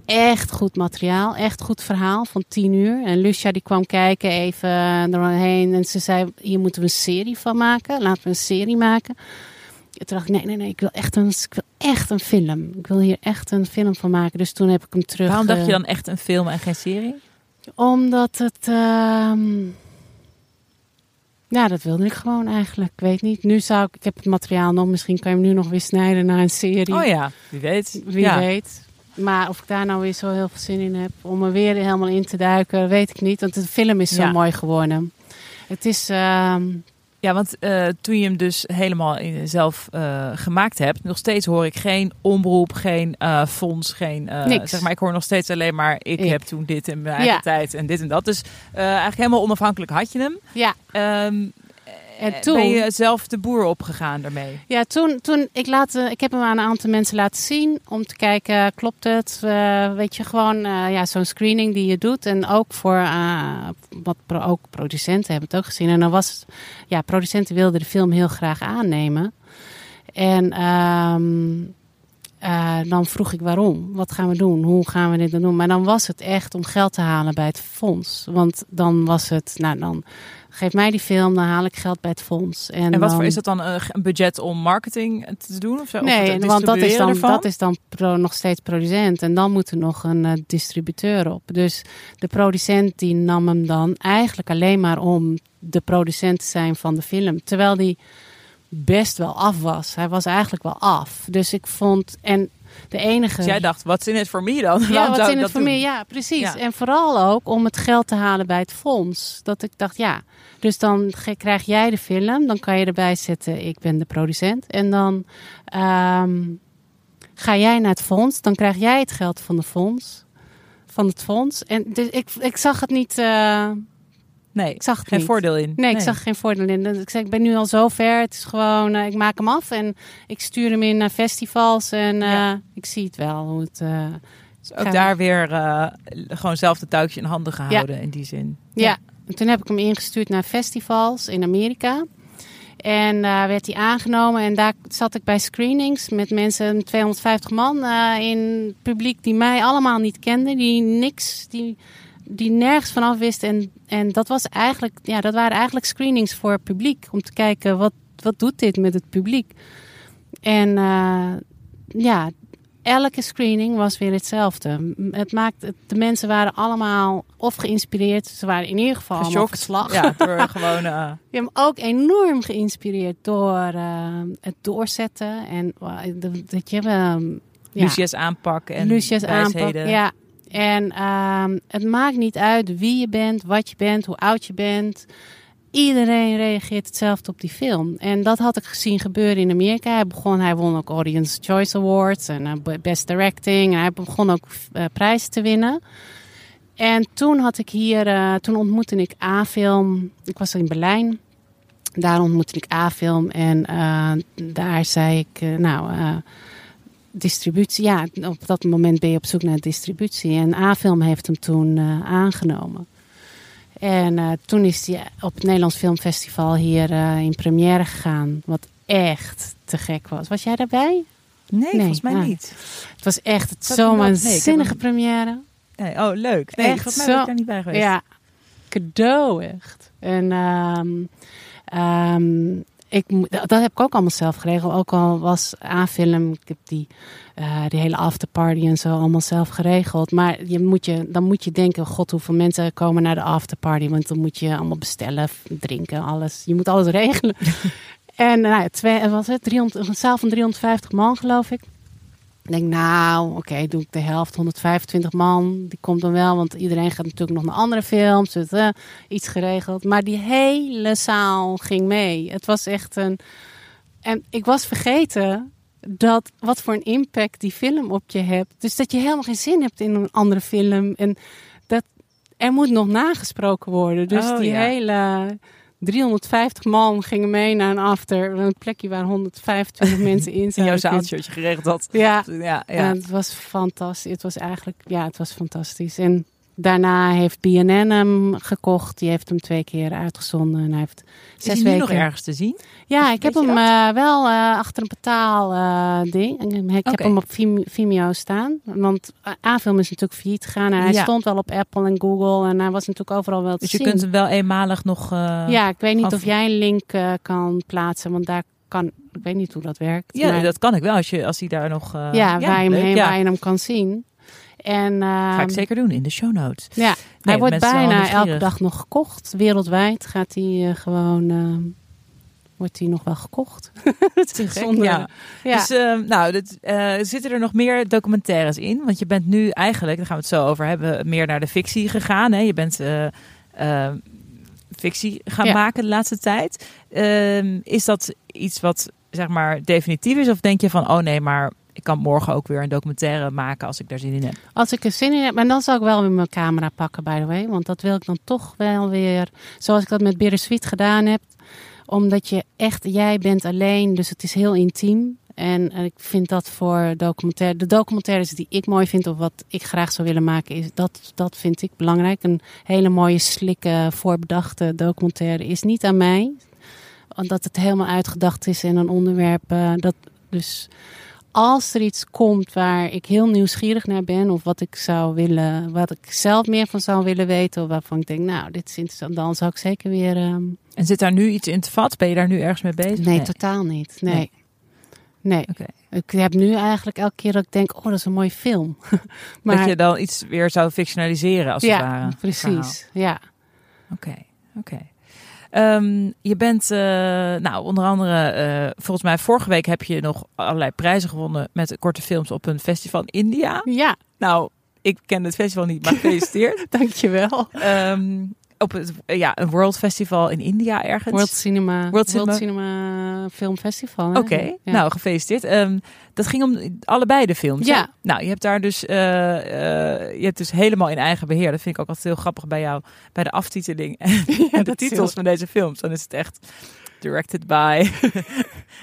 echt goed materiaal, echt goed verhaal van tien uur. En Lucia die kwam kijken even doorheen en ze zei, hier moeten we een serie van maken. Laten we een serie maken. Toen dacht ik, nee, nee, nee, ik wil echt een, ik wil echt een film. Ik wil hier echt een film van maken. Dus toen heb ik hem terug. Waarom dacht je eh, dan echt een film en geen serie? Omdat het... ehm, ja, dat wilde ik gewoon eigenlijk. Ik weet niet. Nu zou ik... Ik heb het materiaal nog. Misschien kan je hem nu nog weer snijden naar een serie. Oh ja, wie weet. Wie ja. weet. Maar of ik daar nou weer zo heel veel zin in heb om er weer helemaal in te duiken, weet ik niet. Want de film is zo Ja. mooi geworden. Het is... ehm, Ja, want eh, toen je hem dus helemaal in- zelf eh, gemaakt hebt, nog steeds hoor ik geen omroep, geen eh, fonds, geen. eh, Niks. Zeg maar, ik hoor nog steeds alleen maar ik, Ik. heb toen dit in mijn eigen Ja. tijd en dit en dat. Dus eh, eigenlijk helemaal onafhankelijk had je hem. ja, Ehm, en eh, toen... Ben je zelf de boer opgegaan daarmee? Ja, toen, toen ik, laat, eh, ik heb hem aan een aantal mensen laten zien om te kijken, klopt het? Eh, weet je, gewoon ja, zo'n screening die je doet. En ook voor, wat pro- ook producenten hebben het ook gezien. En dan was het, ja, producenten wilden de film heel graag aannemen. En ehm, eh, dan vroeg ik waarom? Wat gaan we doen? Hoe gaan we dit dan doen? Maar dan was het echt om geld te halen bij het fonds. Want dan was het, nou dan geef mij die film, dan haal ik geld bij het fonds. En, En wat voor is dat dan een, een budget om marketing te doen? Of zo? Nee, want dat is dan, ervan? dat is dan pro, nog steeds producent. En dan moet er nog een eh, distributeur op. Dus de producent die nam hem dan eigenlijk alleen maar om de producent te zijn van de film. Terwijl die best wel af was. Hij was eigenlijk wel af. Dus ik vond... En de enige... Dus jij dacht, wat in het voor mij dan? Ja, wat in het voor mij, ja, precies. Ja. En vooral ook om het geld te halen bij het fonds. Dat ik dacht, ja, dus dan krijg jij de film, dan kan je erbij zetten, ik ben de producent. En dan ehm, ga jij naar het fonds, dan krijg jij het geld van de fonds. Van het fonds. En dus ik, ik zag het niet. eh, Nee, ik zag geen niet. voordeel in. Nee, ik zag geen voordeel in. Dus Ik zei, ik ben nu al zo ver. Het is gewoon, eh, ik maak hem af en ik stuur hem in naar festivals. En eh, Ja. ik zie het wel hoe het. eh, Dus ook daar weer gewoon zelf de touwtje in handen gehouden in die zin. Ja, en toen heb ik hem ingestuurd naar festivals in Amerika. En daar werd hij aangenomen. En daar zat ik bij screenings met mensen, 250 man eh, in het publiek die mij allemaal niet kenden. Die niks, die, die nergens vanaf wisten. En, en dat, was eigenlijk, ja, dat waren eigenlijk screenings voor het publiek. Om te kijken, wat, wat doet dit met het publiek? En eh, ja, elke screening was weer hetzelfde. Het maakt, de mensen waren allemaal of geïnspireerd. Ze waren in ieder geval Geschokt. verslag. Ja, door gewoon... eh, Je hebt me ook enorm geïnspireerd door eh, het doorzetten. En eh, dat je... ehm, ja, Lucia's aanpak en Lucia's aanpak. wijsheden. Ja. En ehm, het maakt niet uit wie je bent, wat je bent, hoe oud je bent. Iedereen reageert hetzelfde op die film. En dat had ik gezien gebeuren in Amerika. Hij begon, hij won ook Audience Choice Awards en eh, Best Directing. En hij begon ook eh, prijzen te winnen. En toen had ik hier, eh, toen ontmoette ik A-film. Ik was in Berlijn. daar ontmoette ik A-film en daar zei ik, nou, distributie. Ja, op dat moment ben je op zoek naar distributie. En A-film heeft hem toen eh, aangenomen. En eh, toen is hij op het Nederlands Filmfestival hier eh, in première gegaan. Wat echt te gek was. Was jij daarbij? Nee, volgens mij ah. niet. Het was echt het zo'n waanzinnige hem- première. Nee, oh, leuk. Nee, Echt volgens mij ben ik daar niet bij geweest. Ja, cadeau echt. En ehm, ik, dat heb ik ook allemaal zelf geregeld. Ook al was A-film, ik heb die, eh, die hele afterparty en zo allemaal zelf geregeld. Maar je moet je, dan moet je denken, god, hoeveel mensen komen naar de afterparty? Want dan moet je allemaal bestellen, drinken, alles. Je moet alles regelen. en nou, twee, wat was het? 300, een zaal van 350 man, geloof ik. Ik denk, nou, oké, doe ik de helft, 125 man. Die komt dan wel, want iedereen gaat natuurlijk nog naar andere films. Dus, eh, iets geregeld. Maar die hele zaal ging mee. Het was echt een... En ik was vergeten dat wat voor een impact die film op je hebt. Dus dat je helemaal geen zin hebt in een andere film. En dat er moet nog nagesproken worden. Dus Oh, die ja. hele 350 man gingen mee naar een after. Een plekje waar 125 mensen in In zaten. jouw zaaltje wat je geregeld had. Ja, Ja, ja. en het was fantastisch. Het was eigenlijk, ja, het was fantastisch. En daarna heeft BNN hem gekocht. Die heeft hem twee keer uitgezonden. En hij heeft Is zes hij nu weken. nog ergens te zien? Ja, ik heb je hem eh, wel eh, achter een betaal eh, ding. Ik heb hem op Vim- Vimeo staan. Want A-film is natuurlijk failliet gegaan. En hij Ja. stond wel op Apple en Google. En hij was natuurlijk overal wel te Dus je zien. kunt hem wel eenmalig nog... ja, ik weet niet af- of jij een link kan plaatsen. Want daar kan... Ik weet niet hoe dat werkt. Ja, maar- dat kan ik wel als, je, als hij daar nog... ja, waar, je hem heen, ja. waar je hem kan zien. En, Ga ik ehm, zeker doen in de show notes. Ja, Nee, hij wordt bijna elke dag nog gekocht. Wereldwijd gaat hij eh, gewoon... ehm, wordt hij nog wel gekocht. Het Te is zonde. ja. Ja. Dus ehm, nou, dit, eh, zitten er nog meer documentaires in? Want je bent nu eigenlijk, daar gaan we het zo over hebben, meer naar de fictie gegaan. Hè? Je bent eh, fictie gaan Ja. maken de laatste tijd. Is dat iets wat zeg maar definitief is? Of denk je van, oh nee, maar ik kan morgen ook weer een documentaire maken als ik daar zin in heb? Als ik er zin in heb, maar dan zal ik wel weer mijn camera pakken, by the way. Want dat wil ik dan toch wel weer, zoals ik dat met Bittersweet gedaan heb. Omdat je echt, jij bent alleen, dus het is heel intiem. En eh, ik vind dat voor documentaire, de documentaires die ik mooi vind of wat ik graag zou willen maken, is dat, dat vind ik belangrijk. Een hele mooie, slikke, voorbedachte documentaire is niet aan mij. Omdat het helemaal uitgedacht is in een onderwerp. eh, dat, dus als er iets komt waar ik heel nieuwsgierig naar ben, of wat ik zou willen, wat ik zelf meer van zou willen weten, of waarvan ik denk, nou, dit is interessant, dan zou ik zeker weer. ehm, En zit daar nu iets in te vat? Ben je daar nu ergens mee bezig? nee, totaal niet. Nee. Nee. Ik heb nu eigenlijk elke keer dat ik denk, oh, dat is een mooie film. maar Dat je dan iets weer zou fictionaliseren als het ja, ware. precies. Ja. Oké, oké. Ehm, je bent, eh, nou, onder andere, eh, volgens mij vorige week heb je nog allerlei prijzen gewonnen met korte films op een festival in India. ja, Nou, ik ken het festival niet, maar gefeliciteerd. dankjewel. Ehm, op het, ja, een World Festival in India ergens. World Cinema, World Cinema. Cinema Film Festival. Oké, Ja. nou gefeliciteerd. Ehm, dat ging om allebei de films. hè? Ja. Nou, je hebt daar dus, eh, eh, je hebt dus helemaal in eigen beheer. Dat vind ik ook altijd heel grappig bij jou, bij de aftiteling en de titels heel- van deze films. Dan is het echt directed by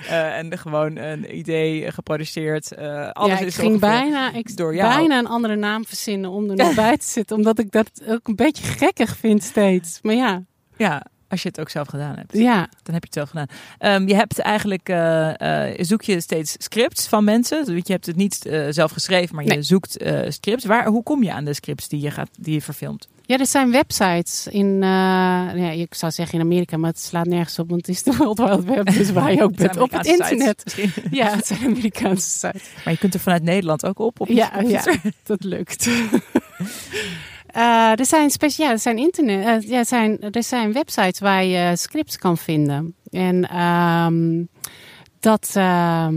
eh, en gewoon een idee geproduceerd. eh alles ja, ik is ging bijna, ik door jou. bijna een andere naam verzinnen om er nog bij te zitten. Omdat ik dat ook een beetje gekkig vind steeds. Maar ja, Ja, als je het ook zelf gedaan hebt. ja. Dan heb je het zelf gedaan. Ehm, je hebt eigenlijk, eh, zoek je steeds scripts van mensen. Dus je hebt het niet zelf geschreven, maar je zoekt scripts. Waar, hoe kom je aan de scripts die je, gaat, die je verfilmt? Ja, er zijn websites in, eh, ja, ik zou zeggen in Amerika, maar het slaat nergens op, want het is de World Wide Web, dus waar je ook bent, op het internet. sites. Ja, het zijn Amerikaanse sites. Maar je kunt er vanuit Nederland ook op. op je- Ja, ja, dat lukt. Eh, er zijn speciaal, ja, er zijn internet, eh, ja, er zijn, er zijn websites waar je scripts kan vinden. En ehm, dat ehm,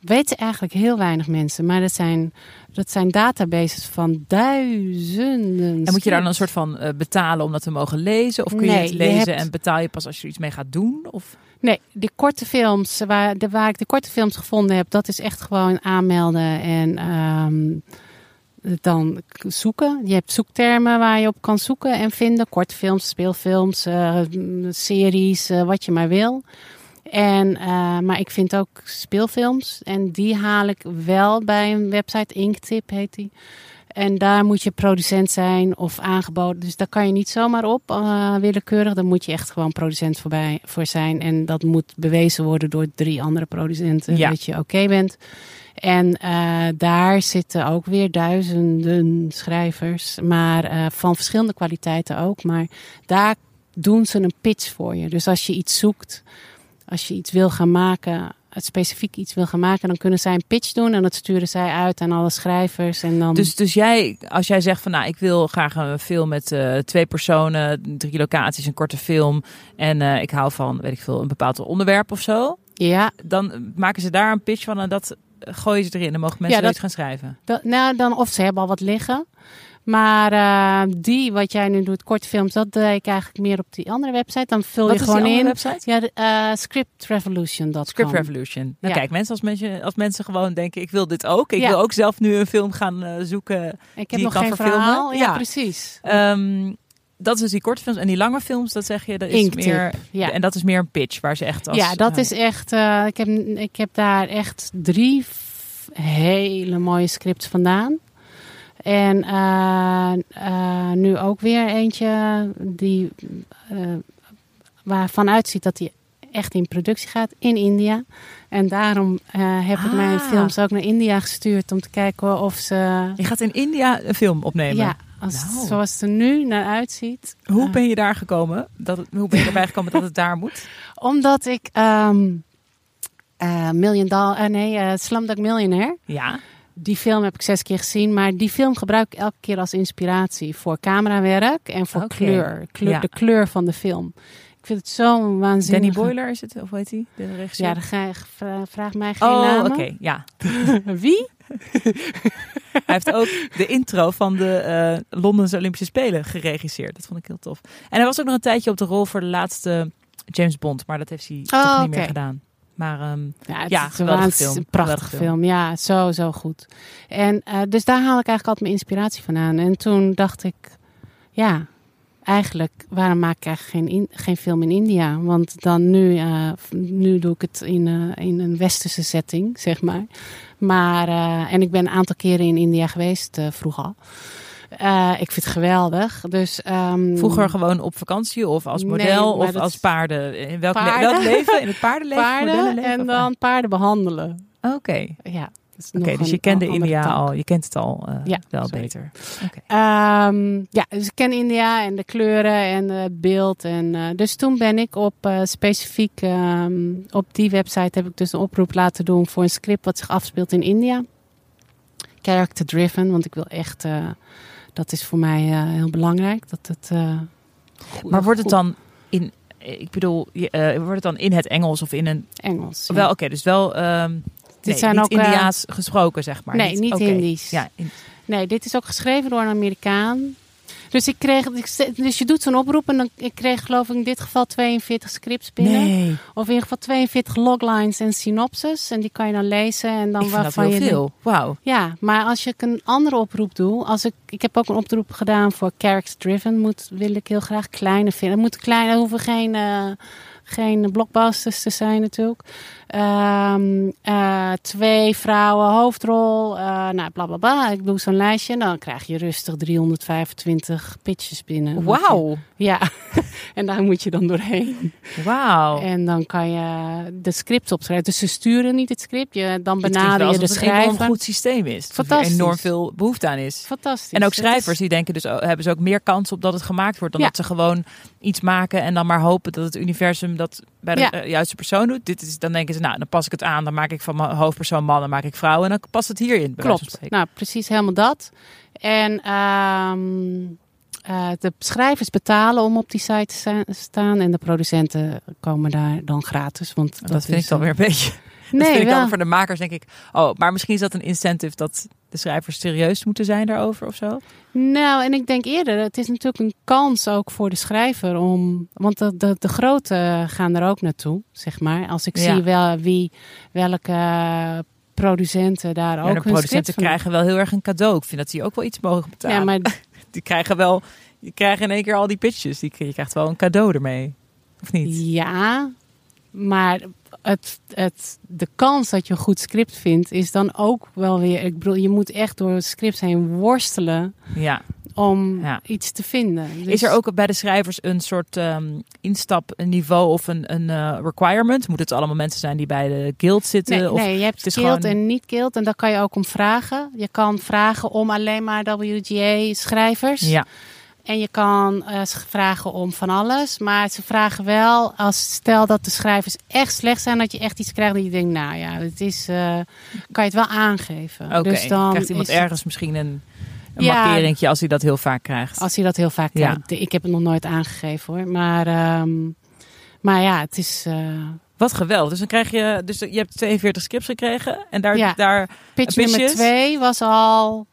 weten eigenlijk heel weinig mensen, maar dat zijn, dat zijn databases van duizenden. En moet je daar dan een soort van eh, betalen om dat te mogen lezen? Of kun je het je lezen hebt- en betaal je pas als je er iets mee gaat doen? Of? Nee, de korte films, waar, de, waar ik de korte films gevonden heb, dat is echt gewoon aanmelden. En ehm, dan zoeken. Je hebt zoektermen waar je op kan zoeken en vinden. Kortfilms, speelfilms, eh, series, eh, wat je maar wil. En, eh, maar ik vind ook speelfilms. En die haal ik wel bij een website, Inktip heet die. En daar moet je producent zijn of aangeboden. Dus daar kan je niet zomaar op, eh, willekeurig. Daar moet je echt gewoon producent voorbij, voor zijn. En dat moet bewezen worden door drie andere producenten. Ja. Dat je oké bent. En eh, daar zitten ook weer duizenden schrijvers. Maar van verschillende kwaliteiten ook. Maar daar doen ze een pitch voor je. Dus als je iets zoekt, als je iets wil gaan maken, het specifiek iets wil gaan maken, dan kunnen zij een pitch doen en dat sturen zij uit aan alle schrijvers. En dan... Dus, dus jij, als jij zegt van nou, ik wil graag een film met eh, twee personen, drie locaties, een korte film. En eh, ik hou van, weet ik veel, een bepaald onderwerp of zo. ja, Dan maken ze daar een pitch van en dat gooien ze erin. Dan mogen mensen Ja, dat- gaan schrijven. dat, nou, dan, of ze hebben al wat liggen. Maar eh, die, wat jij nu doet, korte films, dat deed ik eigenlijk meer op die andere website. Dan vul Wat je gewoon in. website? Ja, de, eh, scriptrevolution.com. Script Revolution. Nou Ja. kijk, mensen als, mensen als mensen gewoon denken, ik wil dit ook. Ik Ja. wil ook zelf nu een film gaan eh, zoeken. Ik heb die nog kan geen verfilmen. verhaal. Ja, Ja. precies. Ehm, dat is dus die korte films. En die lange films, dat zeg je, dat is Inktip, meer... ja. En dat is meer een pitch, waar ze echt als... ja, dat is echt. ik, heb, ik heb daar echt drie hele mooie scripts vandaan. En eh, eh, nu ook weer eentje die eh waarvan uitziet dat hij echt in productie gaat in India. En daarom heb ik mijn Ah. films ook naar India gestuurd om te kijken of ze. Je gaat in India een film opnemen. Ja, als, Nou. zoals het er nu naar uitziet. Hoe ben je daar gekomen? Dat het, hoe ben je erbij gekomen dat het daar moet? Omdat ik eh Million Dollar, nee, Slumdog Millionaire. Ja. Die film heb ik zes keer gezien, maar die film gebruik ik elke keer als inspiratie voor camerawerk en voor kleur, kleur Ja. de kleur van de film. Ik vind het zo'n waanzinnig. Danny Boyler is het, of heet hij? De regisseur? Ja, dan ga je, vra- vraag mij geen Oh, namen. oké. Ja. Wie? Hij heeft ook de intro van de eh Londense Olympische Spelen geregisseerd. Dat vond ik heel tof. En hij was ook nog een tijdje op de rol voor de laatste James Bond. Maar dat heeft hij toch Oh, niet meer gedaan. Maar ehm, Ja, het Ja, is geweldige waanz- film. Een prachtige film. Ja, zo, zo goed. En eh, dus daar haal ik eigenlijk altijd mijn inspiratie vandaan. En toen dacht ik, ja, eigenlijk, waarom maak ik eigenlijk geen, in- geen film in India? Want dan nu, f- nu doe ik het in, eh, in een westerse setting, zeg maar. Maar, en ik ben een aantal keren in India geweest, vroeger al. Eh, ik vind het geweldig. Dus, ehm, vroeger gewoon op vakantie of als model of als paarden. In welk, le- Paarden? welk leven? In het paardenleven? paarden en dan paarden behandelen. Oké. Ja. Oké, dus je een andere India al. Je kent het al eh, Ja, wel beter. Ehm, ja, dus ik ken India en de kleuren en het beeld. En, eh, dus toen ben ik op specifiek ehm, op die website heb ik dus een oproep laten doen voor een script wat zich afspeelt in India. Character driven, want ik wil echt, dat is voor mij eh, heel belangrijk. Dat het, eh, goed- Maar wordt het dan in, ik bedoel, eh, wordt het dan in het Engels of in een... Engels? ja. Wel, oké, dus wel ehm nee, zijn niet ook, eh, Indiaas gesproken, zeg maar. nee, niet oké. Indisch. Ja, in- Nee, dit is ook geschreven door een Amerikaan. Dus ik kreeg, dus je doet zo'n oproep en dan, ik kreeg geloof ik in dit geval 42 scripts binnen. nee, Of in ieder geval 42 loglines en synopses. En die kan je dan lezen. En dan ik vind dat waarvan heel je veel. Wauw. Ja, maar als ik een andere oproep doe. Als ik, ik heb ook een oproep gedaan voor character driven. Moet, wil ik heel graag kleine vinden. Het moeten kleine, er hoeven geen, eh, geen blockbusters te zijn natuurlijk. Ehm, eh, twee vrouwen, hoofdrol. eh nou, bla bla bla. Ik doe zo'n lijstje. En dan krijg je rustig 325 pitches binnen. Wauw. Ja, en daar moet je dan doorheen. Wauw. En dan kan je de script opschrijven. Dus ze sturen niet het script. Je, dan Het benader je de het een enorm schrijver. goed systeem is. Er Fantastisch. enorm veel behoefte aan is. Fantastisch. En ook Het is- schrijvers die denken dus, oh, hebben ze ook meer kans op dat het gemaakt wordt. Dan Ja. dat ze gewoon iets maken en dan maar hopen dat het universum dat bij de Ja. eh, juiste persoon doet. Dit is, dan denken ze, nou, dan pas ik het aan. Dan maak ik van mijn hoofdpersoon man, dan maak ik vrouw. En dan past het hierin. Klopt. Nou, precies helemaal dat. En ehm, eh, de schrijvers betalen om op die site te sta- staan. En de producenten komen daar dan gratis. Want dat, vind is, ik dan eh, weer een beetje. dat Nee, vind ik dan voor de makers denk ik, oh, maar misschien is dat een incentive dat de schrijvers serieus moeten zijn daarover of zo. Nou, en ik denk eerder, het is natuurlijk een kans ook voor de schrijver om. Want de, de, de grote gaan er ook naartoe, zeg maar. Als ik Ja. zie wel wie, welke producenten daar Ja, ook de producenten krijgen wel heel erg een cadeau. Ik vind dat die ook wel iets mogen betalen. Ja, maar Die krijgen wel, die krijgen in één keer al die pitches. Die, je krijgt wel een cadeau ermee. Of niet? Ja, maar het, het, de kans dat je een goed script vindt is dan ook wel weer. Ik bedoel, je moet echt door het script heen worstelen Ja. om Ja. iets te vinden. Dus- Is er ook bij de schrijvers een soort ehm, instapniveau of een, een eh, requirement? Moet het allemaal mensen zijn die bij de guild zitten? Nee, of, nee, je hebt guild gewoon- en niet guild en daar kan je ook om vragen. Je kan vragen om alleen maar WGA-schrijvers. Ja, En je kan eh, vragen om van alles. Maar ze vragen wel, als stel dat de schrijvers echt slecht zijn, dat je echt iets krijgt dat je denkt, nou ja, het is, eh, kan je het wel aangeven. oké. Dus dan Krijgt iemand is ergens misschien een, een Ja. markeringje als hij dat heel vaak krijgt? Als hij dat heel vaak Ja. krijgt. Ik heb het nog nooit aangegeven hoor. Maar, ehm, maar ja, het is. eh Wat geweldig. Dus dan krijg je, dus je hebt 42 scripts gekregen en daar, Ja. daar pitch nummer twee was al.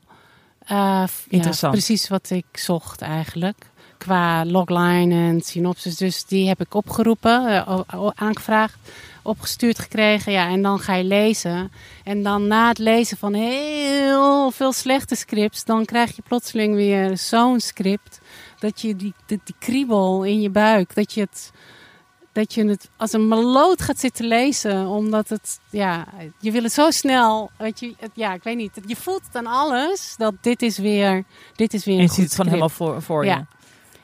F- ja, precies wat ik zocht eigenlijk. Qua logline en synopsis. Dus die heb ik opgeroepen, eh, aangevraagd, opgestuurd gekregen. Ja, en dan ga je lezen. En dan na het lezen van heel veel slechte scripts, dan krijg je plotseling weer zo'n script. Dat je die, die, die kriebel in je buik, dat je het dat je het als een meloot gaat zitten lezen. Omdat het, ja, je wil het zo snel. Weet je, het, ja, ik weet niet. Je voelt aan alles dat dit is weer, dit is weer en een je ziet het van helemaal voor, voor Ja. je.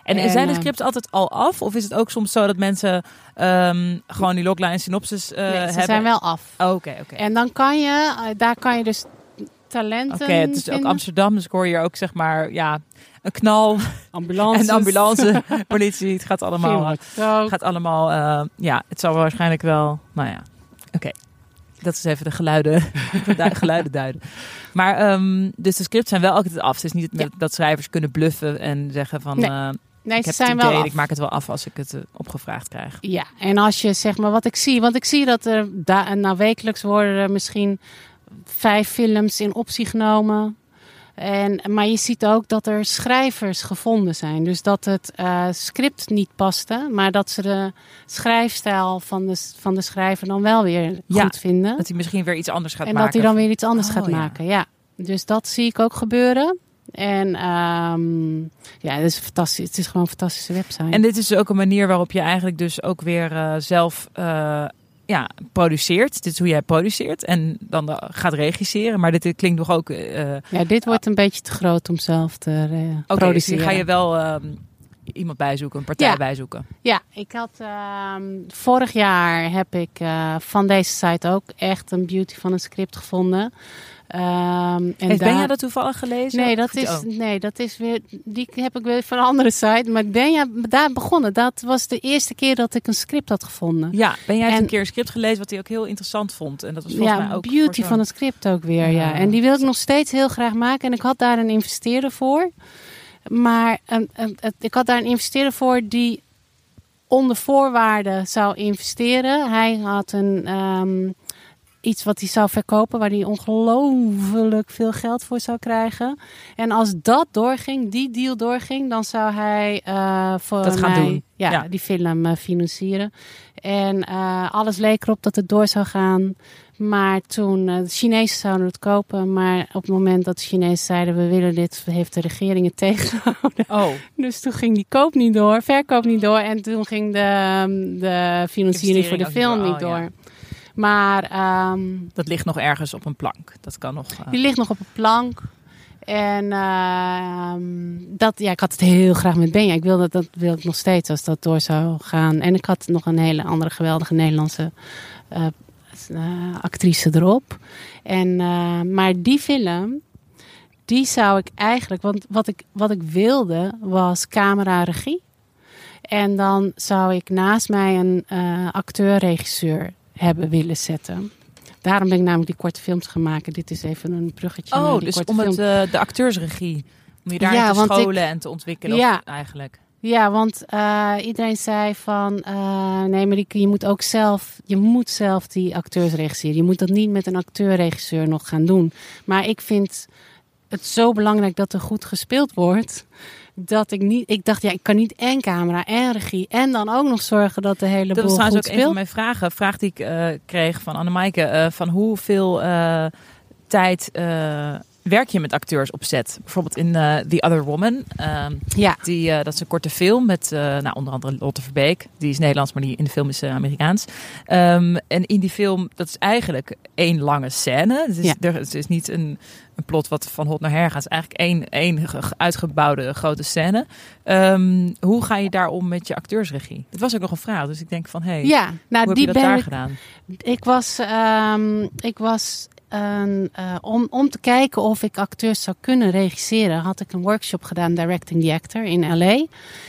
En, En, zijn de eh, scripts altijd al af? Of is het ook soms zo dat mensen ehm, gewoon die logline en synopsis eh Nee, ze hebben? zijn wel af. Oh, Oké, oké. En dan kan je, eh, daar kan je dus talenten Oké, het is ook. Amsterdam, dus ik hoor hier ook zeg maar, ja, een knal Ambulance. en de ambulance, politie, het gaat allemaal, ook. gaat allemaal, eh, ja, het zal waarschijnlijk wel, nou ja, oké. Dat is even de geluiden, de geluiden duiden. Maar ehm, dus de scripts zijn wel altijd af. Het is niet dat schrijvers kunnen bluffen en zeggen van, Nee, Nee, ik ze heb zijn het wel idee, af. ik maak het wel af als ik het eh, opgevraagd krijg. Ja, en als je zeg maar wat ik zie, want ik zie dat er da- nou, wekelijks worden er misschien vijf films in optie genomen. En, maar je ziet ook dat er schrijvers gevonden zijn. Dus dat het eh, script niet paste, maar dat ze de schrijfstijl van de, van de schrijver dan wel weer Ja, goed vinden. Dat hij misschien weer iets anders gaat en maken. dat hij dan weer iets anders Oh, gaat ja. maken. Ja, dus dat zie ik ook gebeuren. En ehm, ja, het is fantastisch. Het is gewoon een fantastische website. En dit is ook een manier waarop je eigenlijk dus ook weer eh, zelf eh, ja, produceert. Dit is hoe jij produceert en dan gaat regisseren. Maar dit, klinkt nog ook... eh Ja, dit wordt een beetje te groot om zelf te Oké, dus produceren. ga je wel ehm, iemand bijzoeken, een partij Ja. bijzoeken. Ja, ik had ehm, vorig jaar heb ik eh, van deze site ook echt een beauty van een script gevonden. Ehm, en Heeft daar... Benja dat toevallig gelezen? Nee dat, is, oh. nee, dat is weer. Die heb ik weer van een andere site. Maar Benja, daar begonnen. Dat was de eerste keer dat ik een script had gevonden. Ja, Ben jij heeft een keer een script gelezen wat hij ook heel interessant vond. En dat was volgens mij Ja, ook beauty van het script ook weer. Ja. Ja. En die wil ik nog steeds heel graag maken. En ik had daar een investeerder voor. Maar een, een- het- ik had daar een investeerder voor die onder voorwaarden zou investeren. Hij had een, ehm, iets wat hij zou verkopen waar hij ongelooflijk veel geld voor zou krijgen. En als dat doorging, die deal doorging, dan zou hij eh, voor Dat gaan mij doen. Ja, Ja. die film eh, financieren. En eh, alles leek erop dat het door zou gaan. Maar toen, de Chinezen zouden het kopen. Maar op het moment dat de Chinezen zeiden, we willen dit, heeft de regering het tegengehouden. Oh, Dus toen ging die koop niet door, verkoop niet door. En toen ging de, ehm, de financiering voor de film niet door. Oh, door. Maar ehm, dat ligt nog ergens op een plank. Dat kan nog... eh, die ligt nog op een plank. En ehm, dat, ja, ik had het heel graag met Benja. Ik wilde dat wil ik nog steeds als dat door zou gaan. En ik had nog een hele andere geweldige Nederlandse eh, eh, actrice erop. En, maar die film, die zou ik eigenlijk, want wat ik, wat ik wilde was camera-regie. En dan zou ik naast mij een acteur-regisseur hebben willen zetten. Daarom ben ik namelijk die korte films gaan maken. Dit is even een bruggetje. oh, die dus om het, eh, de acteursregie. Om je daar Ja, te ik- scholen en te ontwikkelen Ja. of eigenlijk. Ja, want eh, iedereen zei van eh, nee, Marieke, je moet ook zelf, je moet zelf die acteurs regisseren. Je moet dat niet met een acteur-regisseur nog gaan doen. Maar ik vind het zo belangrijk dat er goed gespeeld wordt. Dat ik niet. Ik dacht, ja, ik kan niet en camera en regie en dan ook nog zorgen dat de hele Dat boel was trouwens ook een van speelt. mijn vragen. Vraag die ik eh, kreeg van Annemaaike. eh van hoeveel eh, tijd werk je met acteurs op set? Bijvoorbeeld in eh, The Other Woman. ehm, Ja, die, eh, dat is een korte film met eh, nou, onder andere Lotte Verbeek. Die is Nederlands, maar die in de film is Amerikaans. Ehm, en in die film, dat is eigenlijk één lange scène. Het is, Ja. er, het is niet een, een plot wat van hot naar her gaat. Het is eigenlijk één, één ge- ge- uitgebouwde grote scène. Ehm, hoe ga je daar om met je acteursregie? Het was ook nog een vraag, dus ik denk van... Hey, ja. Nou, hoe heb die je dat daar ik gedaan? Ik was, ik was een, eh, om, om te kijken of ik acteurs zou kunnen regisseren, had ik een workshop gedaan, Directing the Actor, in LA.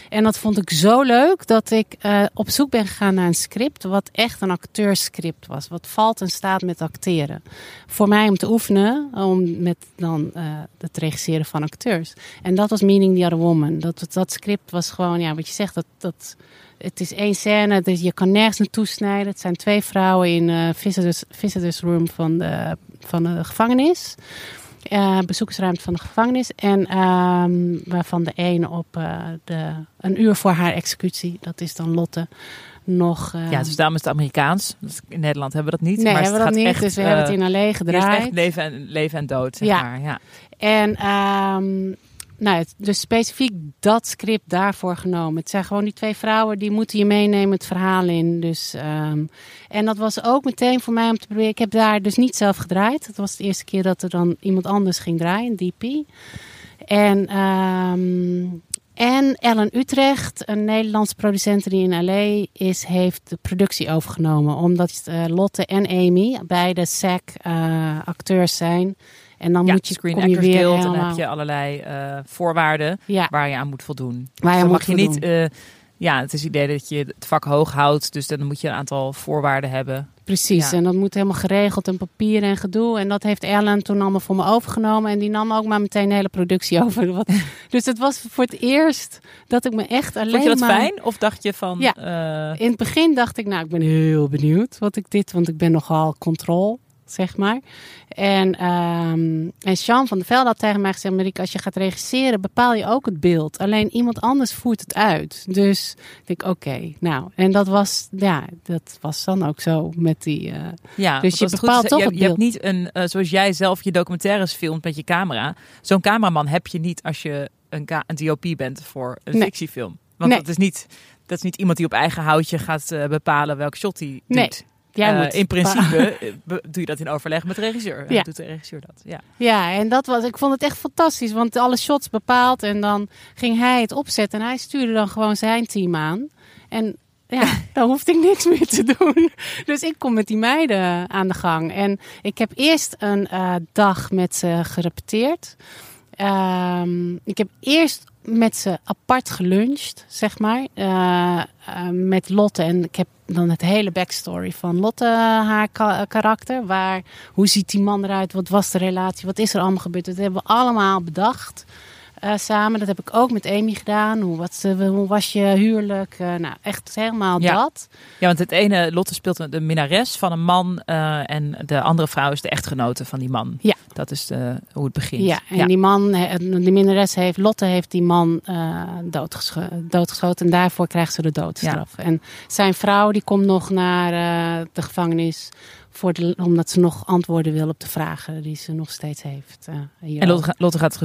En dat vond ik zo leuk dat ik eh, op zoek ben gegaan naar een script, wat echt een acteurscript was. Wat valt en staat met acteren. Voor mij om te oefenen, om met dan eh, het regisseren van acteurs. En dat was Meaning the Other Woman. Dat, dat script was gewoon, ja, wat je zegt, dat. dat het is één scène, dus je kan nergens naartoe snijden. Het zijn twee vrouwen in eh visitors, visitors room van de, van de gevangenis. Eh, bezoekersruimte van de gevangenis. En ehm, waarvan de ene op eh, de, een uur voor haar executie, dat is dan Lotte, nog... eh, Ja, dus daarom is het Amerikaans. Dus in Nederland hebben we dat niet. nee, maar hebben we dat niet. echt, dus we hebben eh, het in hier is gedraaid. echt leven en, leven en dood, zeg Ja. maar. Ja. En ehm, nou, het- dus specifiek dat script daarvoor genomen. Het zijn gewoon die twee vrouwen die moeten je meenemen het verhaal in. Dus, ehm, en dat was ook meteen voor mij om te proberen. Ik heb daar dus niet zelf gedraaid. Het was de eerste keer dat er dan iemand anders ging draaien, DP. En, ehm, en Ellen Utrecht, een Nederlandse producent die in LA is, heeft de productie overgenomen. Omdat eh, Lotte en Amy beide SAC-acteurs zijn. En dan ja, moet je, Screen Actors Guild. En dan heb je allerlei eh, voorwaarden ja, waar je aan moet voldoen. waar je dan moet mag je niet... eh, ja, het is het idee dat je het vak hoog houdt. Dus dan moet je een aantal voorwaarden hebben. Precies, ja. en dat moet helemaal geregeld en papieren en gedoe. En dat heeft Ellen toen allemaal voor me overgenomen. En die nam ook maar meteen de hele productie over. Wat- dus het was voor het eerst dat ik me echt alleen Vond je dat maar... fijn? Of dacht je van... Ja. eh, In het begin dacht ik, nou, ik ben heel benieuwd wat ik dit... Want ik ben nogal control, zeg maar. En, ehm en Jean van der Velde had tegen mij gezegd... Marieke, als je gaat regisseren, bepaal je ook het beeld. Alleen iemand anders voert het uit. Dus ik denk, oké, nou. En dat was, ja, dat was dan ook zo met die... eh, ja, Dus je bepaalt toch je, het je hebt beeld. niet een... eh, zoals jij zelf je documentaires filmt met je camera. Zo'n cameraman heb je niet als je een, DOP bent voor een Nee. fictiefilm. Want Nee. dat, is niet, dat is niet iemand die op eigen houtje gaat eh, bepalen welk shot hij Nee. doet. Jij Eh, moet in principe eh, doe je dat in overleg met de regisseur. Ja. doet de regisseur dat. Ja. Ja, en dat was, ik vond het echt fantastisch, want alle shots bepaald en dan ging hij het opzetten en hij stuurde dan gewoon zijn team aan. En ja, dan hoefde ik niks meer te doen. Dus ik kom met die meiden aan de gang. En ik heb eerst een eh, dag met ze gerepeteerd. Ehm, ik heb eerst met ze apart geluncht, zeg maar. eh, met Lotte. En ik heb dan het hele backstory van Lotte, haar ka- karakter. Waar, hoe ziet die man eruit? Wat was de relatie? Wat is er allemaal gebeurd? Dat hebben we allemaal bedacht. Eh, samen, dat heb ik ook met Amy gedaan. Hoe, wat, eh, hoe was je huwelijk? Eh, nou, echt helemaal Ja. dat. ja, want het ene, Lotte speelt de minnares van een man. en de andere vrouw is de echtgenote van die man. Ja. Dat is de, hoe het begint. Ja, en die man, de minnares heeft, Lotte heeft die man doodgescho- doodgeschoten. En daarvoor krijgt ze de doodstraf. En zijn vrouw, die komt nog naar de gevangenis. Voor de, omdat ze nog antwoorden wil op de vragen die ze nog steeds heeft. En. Lotte, Lotte gaat,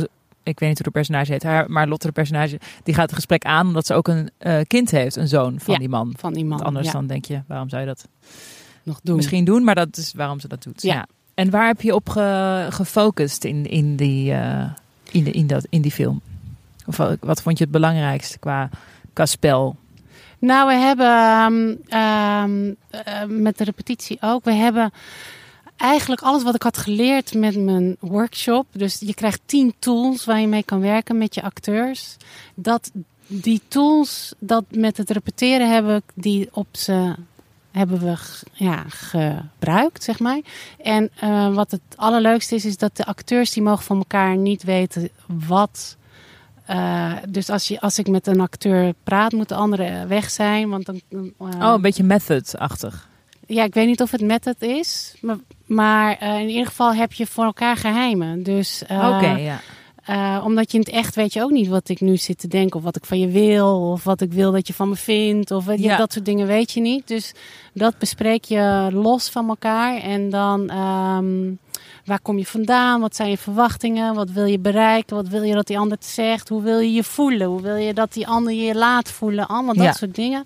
ik weet niet hoe de personage heet, haar, maar Lotte de personage, die gaat het gesprek aan omdat ze ook een eh, kind heeft, een zoon van Ja, die man. van die man. Want anders ja, dan denk je, waarom zou je dat nog doen. misschien doen? Maar dat is waarom ze dat doet. Ja. Ja. En waar heb je op ge- gefocust in, in, die, eh, in, de, in, dat, in die film? Of wat, wat vond je het belangrijkste qua, qua spel? Nou, we hebben ehm, ehm, eh, met de repetitie ook. We hebben eigenlijk alles wat ik had geleerd met mijn workshop. Dus je krijgt tien tools waar je mee kan werken met je acteurs. Dat die tools, dat met het repeteren hebben die op ze hebben we ja, gebruikt, zeg maar. En eh, wat het allerleukste is, is dat de acteurs die mogen van elkaar niet weten wat. eh, dus als, je, als ik met een acteur praat, moet de andere weg zijn. Want dan, eh, Oh, een beetje method-achtig. Ja, ik weet niet of het met het is. Maar, maar eh, in ieder geval heb je voor elkaar geheimen. Dus eh, Oké, ja. eh, omdat je in het echt weet je ook niet wat ik nu zit te denken. Of wat ik van je wil. Of wat ik wil dat je van me vindt. Of Ja. dat soort dingen weet je niet. Dus dat bespreek je los van elkaar. En dan ehm, waar kom je vandaan? Wat zijn je verwachtingen? Wat wil je bereiken? Wat wil je dat die ander zegt? Hoe wil je je voelen? Hoe wil je dat die ander je laat voelen? Allemaal dat Ja. soort dingen.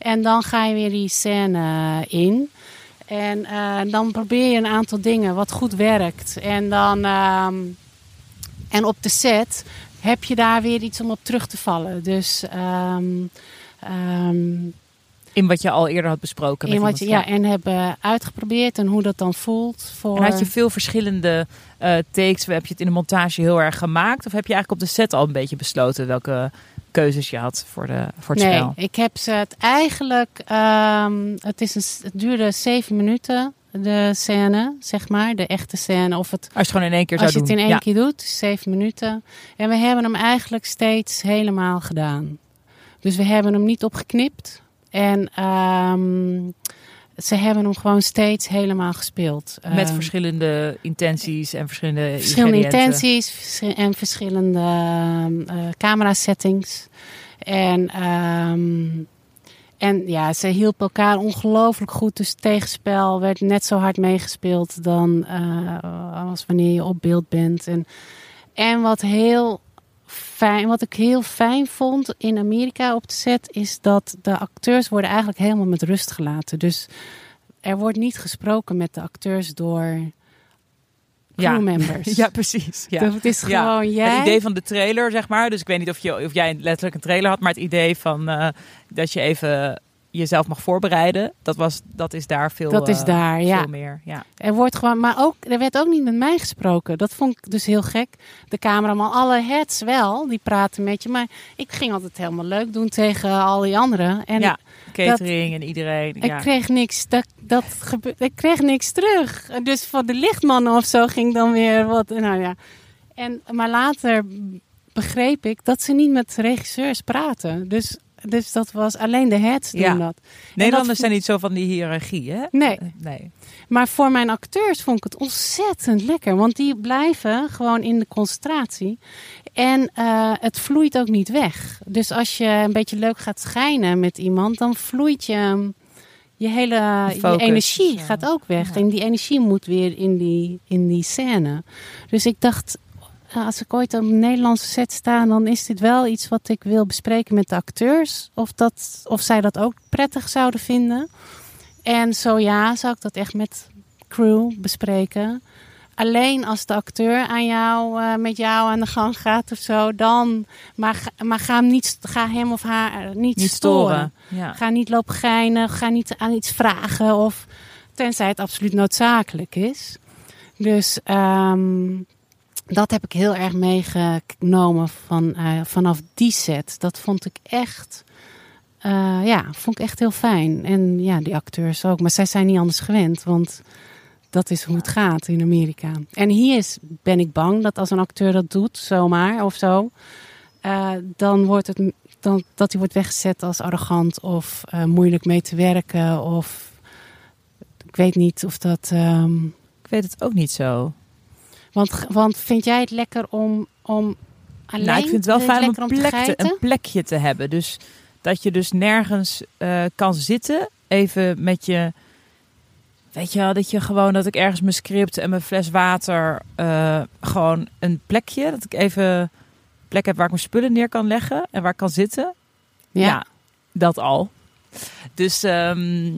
En dan ga je weer die scène in. En eh, dan probeer je een aantal dingen wat goed werkt. En dan ehm, en op de set heb je daar weer iets om op terug te vallen. Dus ehm, ehm, In wat je al eerder had besproken. in wat je, ja, en hebben uitgeprobeerd en hoe dat dan voelt. Voor, En had je veel verschillende eh, takes? Heb je het in de montage heel erg gemaakt? Of heb je eigenlijk op de set al een beetje besloten welke keuzes je had voor, de, voor het nee, spel? ik heb ze het eigenlijk. ehm, het, is een, het duurde zeven minuten, de scène, zeg maar. De echte scène. Of het Als je het gewoon in één keer Als je zou het in doen. één ja. keer doet, zeven minuten. En we hebben hem eigenlijk steeds helemaal gedaan. Dus we hebben hem niet opgeknipt. En ehm, ze hebben hem gewoon steeds helemaal gespeeld. Met Ehm, verschillende intenties en verschillende, verschillende intenties en verschillende eh, camera settings. En, ehm, en ja, ze hielpen elkaar ongelooflijk goed. Dus het tegenspel werd net zo hard meegespeeld dan eh, als wanneer je op beeld bent. En, en wat heel fijn, wat ik heel fijn vond in Amerika op de set, is dat de acteurs worden eigenlijk helemaal met rust gelaten. Dus er wordt niet gesproken met de acteurs door Ja. crewmembers. Ja, precies. Ja. Dus het is Ja. gewoon jij. Het idee van de trailer, zeg maar. Dus ik weet niet of, je, of jij letterlijk een trailer had, maar het idee van eh, dat je even jezelf mag voorbereiden, dat, was, dat is daar veel, Dat is eh, daar, ja. veel meer. Ja. Er wordt gewoon, maar ook, er werd ook niet met mij gesproken. Dat vond ik dus heel gek. De cameraman, alle heads wel, die praten met je. Maar ik ging altijd helemaal leuk doen tegen al die anderen. En ja, catering en iedereen. ik ja. kreeg niks, dat, dat gebe- ik kreeg niks terug. Dus van de lichtmannen of zo ging dan weer wat, nou ja. En, maar later begreep ik dat ze niet met regisseurs praten. Dus, dus dat was alleen de heads doen Ja. dat. Nederlanders dat- zijn niet zo van die hiërarchie, hè? Nee, Eh, Nee. Maar voor mijn acteurs vond ik het ontzettend lekker. Want die blijven gewoon in de concentratie. En eh, het vloeit ook niet weg. Dus als je een beetje leuk gaat schijnen met iemand, dan vloeit je. Je hele je energie ja. gaat ook weg. Ja. En die energie moet weer in die, in die scène. Dus ik dacht, als ik ooit op een Nederlandse set sta, dan is dit wel iets wat ik wil bespreken met de acteurs. Of, dat, of zij dat ook prettig zouden vinden. En zo ja, zou ik dat echt met crew bespreken. Alleen als de acteur aan jou, eh, met jou aan de gang gaat of zo, dan. Maar, ga- maar ga, hem niet, ga hem of haar niet, Niet storen. storen. Ja. Ga niet lopen geinen, ga niet aan iets vragen. Of, tenzij het absoluut noodzakelijk is. Dus ehm, dat heb ik heel erg meegenomen van, eh, vanaf die set. Dat vond ik echt. eh, ja, vond ik echt heel fijn. En ja, die acteurs ook. Maar zij zijn niet anders gewend, want dat is hoe het gaat in Amerika. En hier is, ben ik bang dat als een acteur dat doet, zomaar of zo, eh, dan wordt het dan, dat hij wordt weggezet als arrogant of moeilijk mee te werken. Of ik weet niet of dat. ehm, Ik weet het ook niet zo. Want, want vind jij het lekker om, om alleen nou, ik vind het wel fijn om een, plek te, een plekje te hebben. Dus dat je dus nergens eh, kan zitten, even met je... Weet je wel, dat je gewoon, dat ik ergens mijn script en mijn fles water, eh, gewoon een plekje, dat ik even een plek heb waar ik mijn spullen neer kan leggen en waar ik kan zitten. Ja. Ja, dat al. Dus ehm,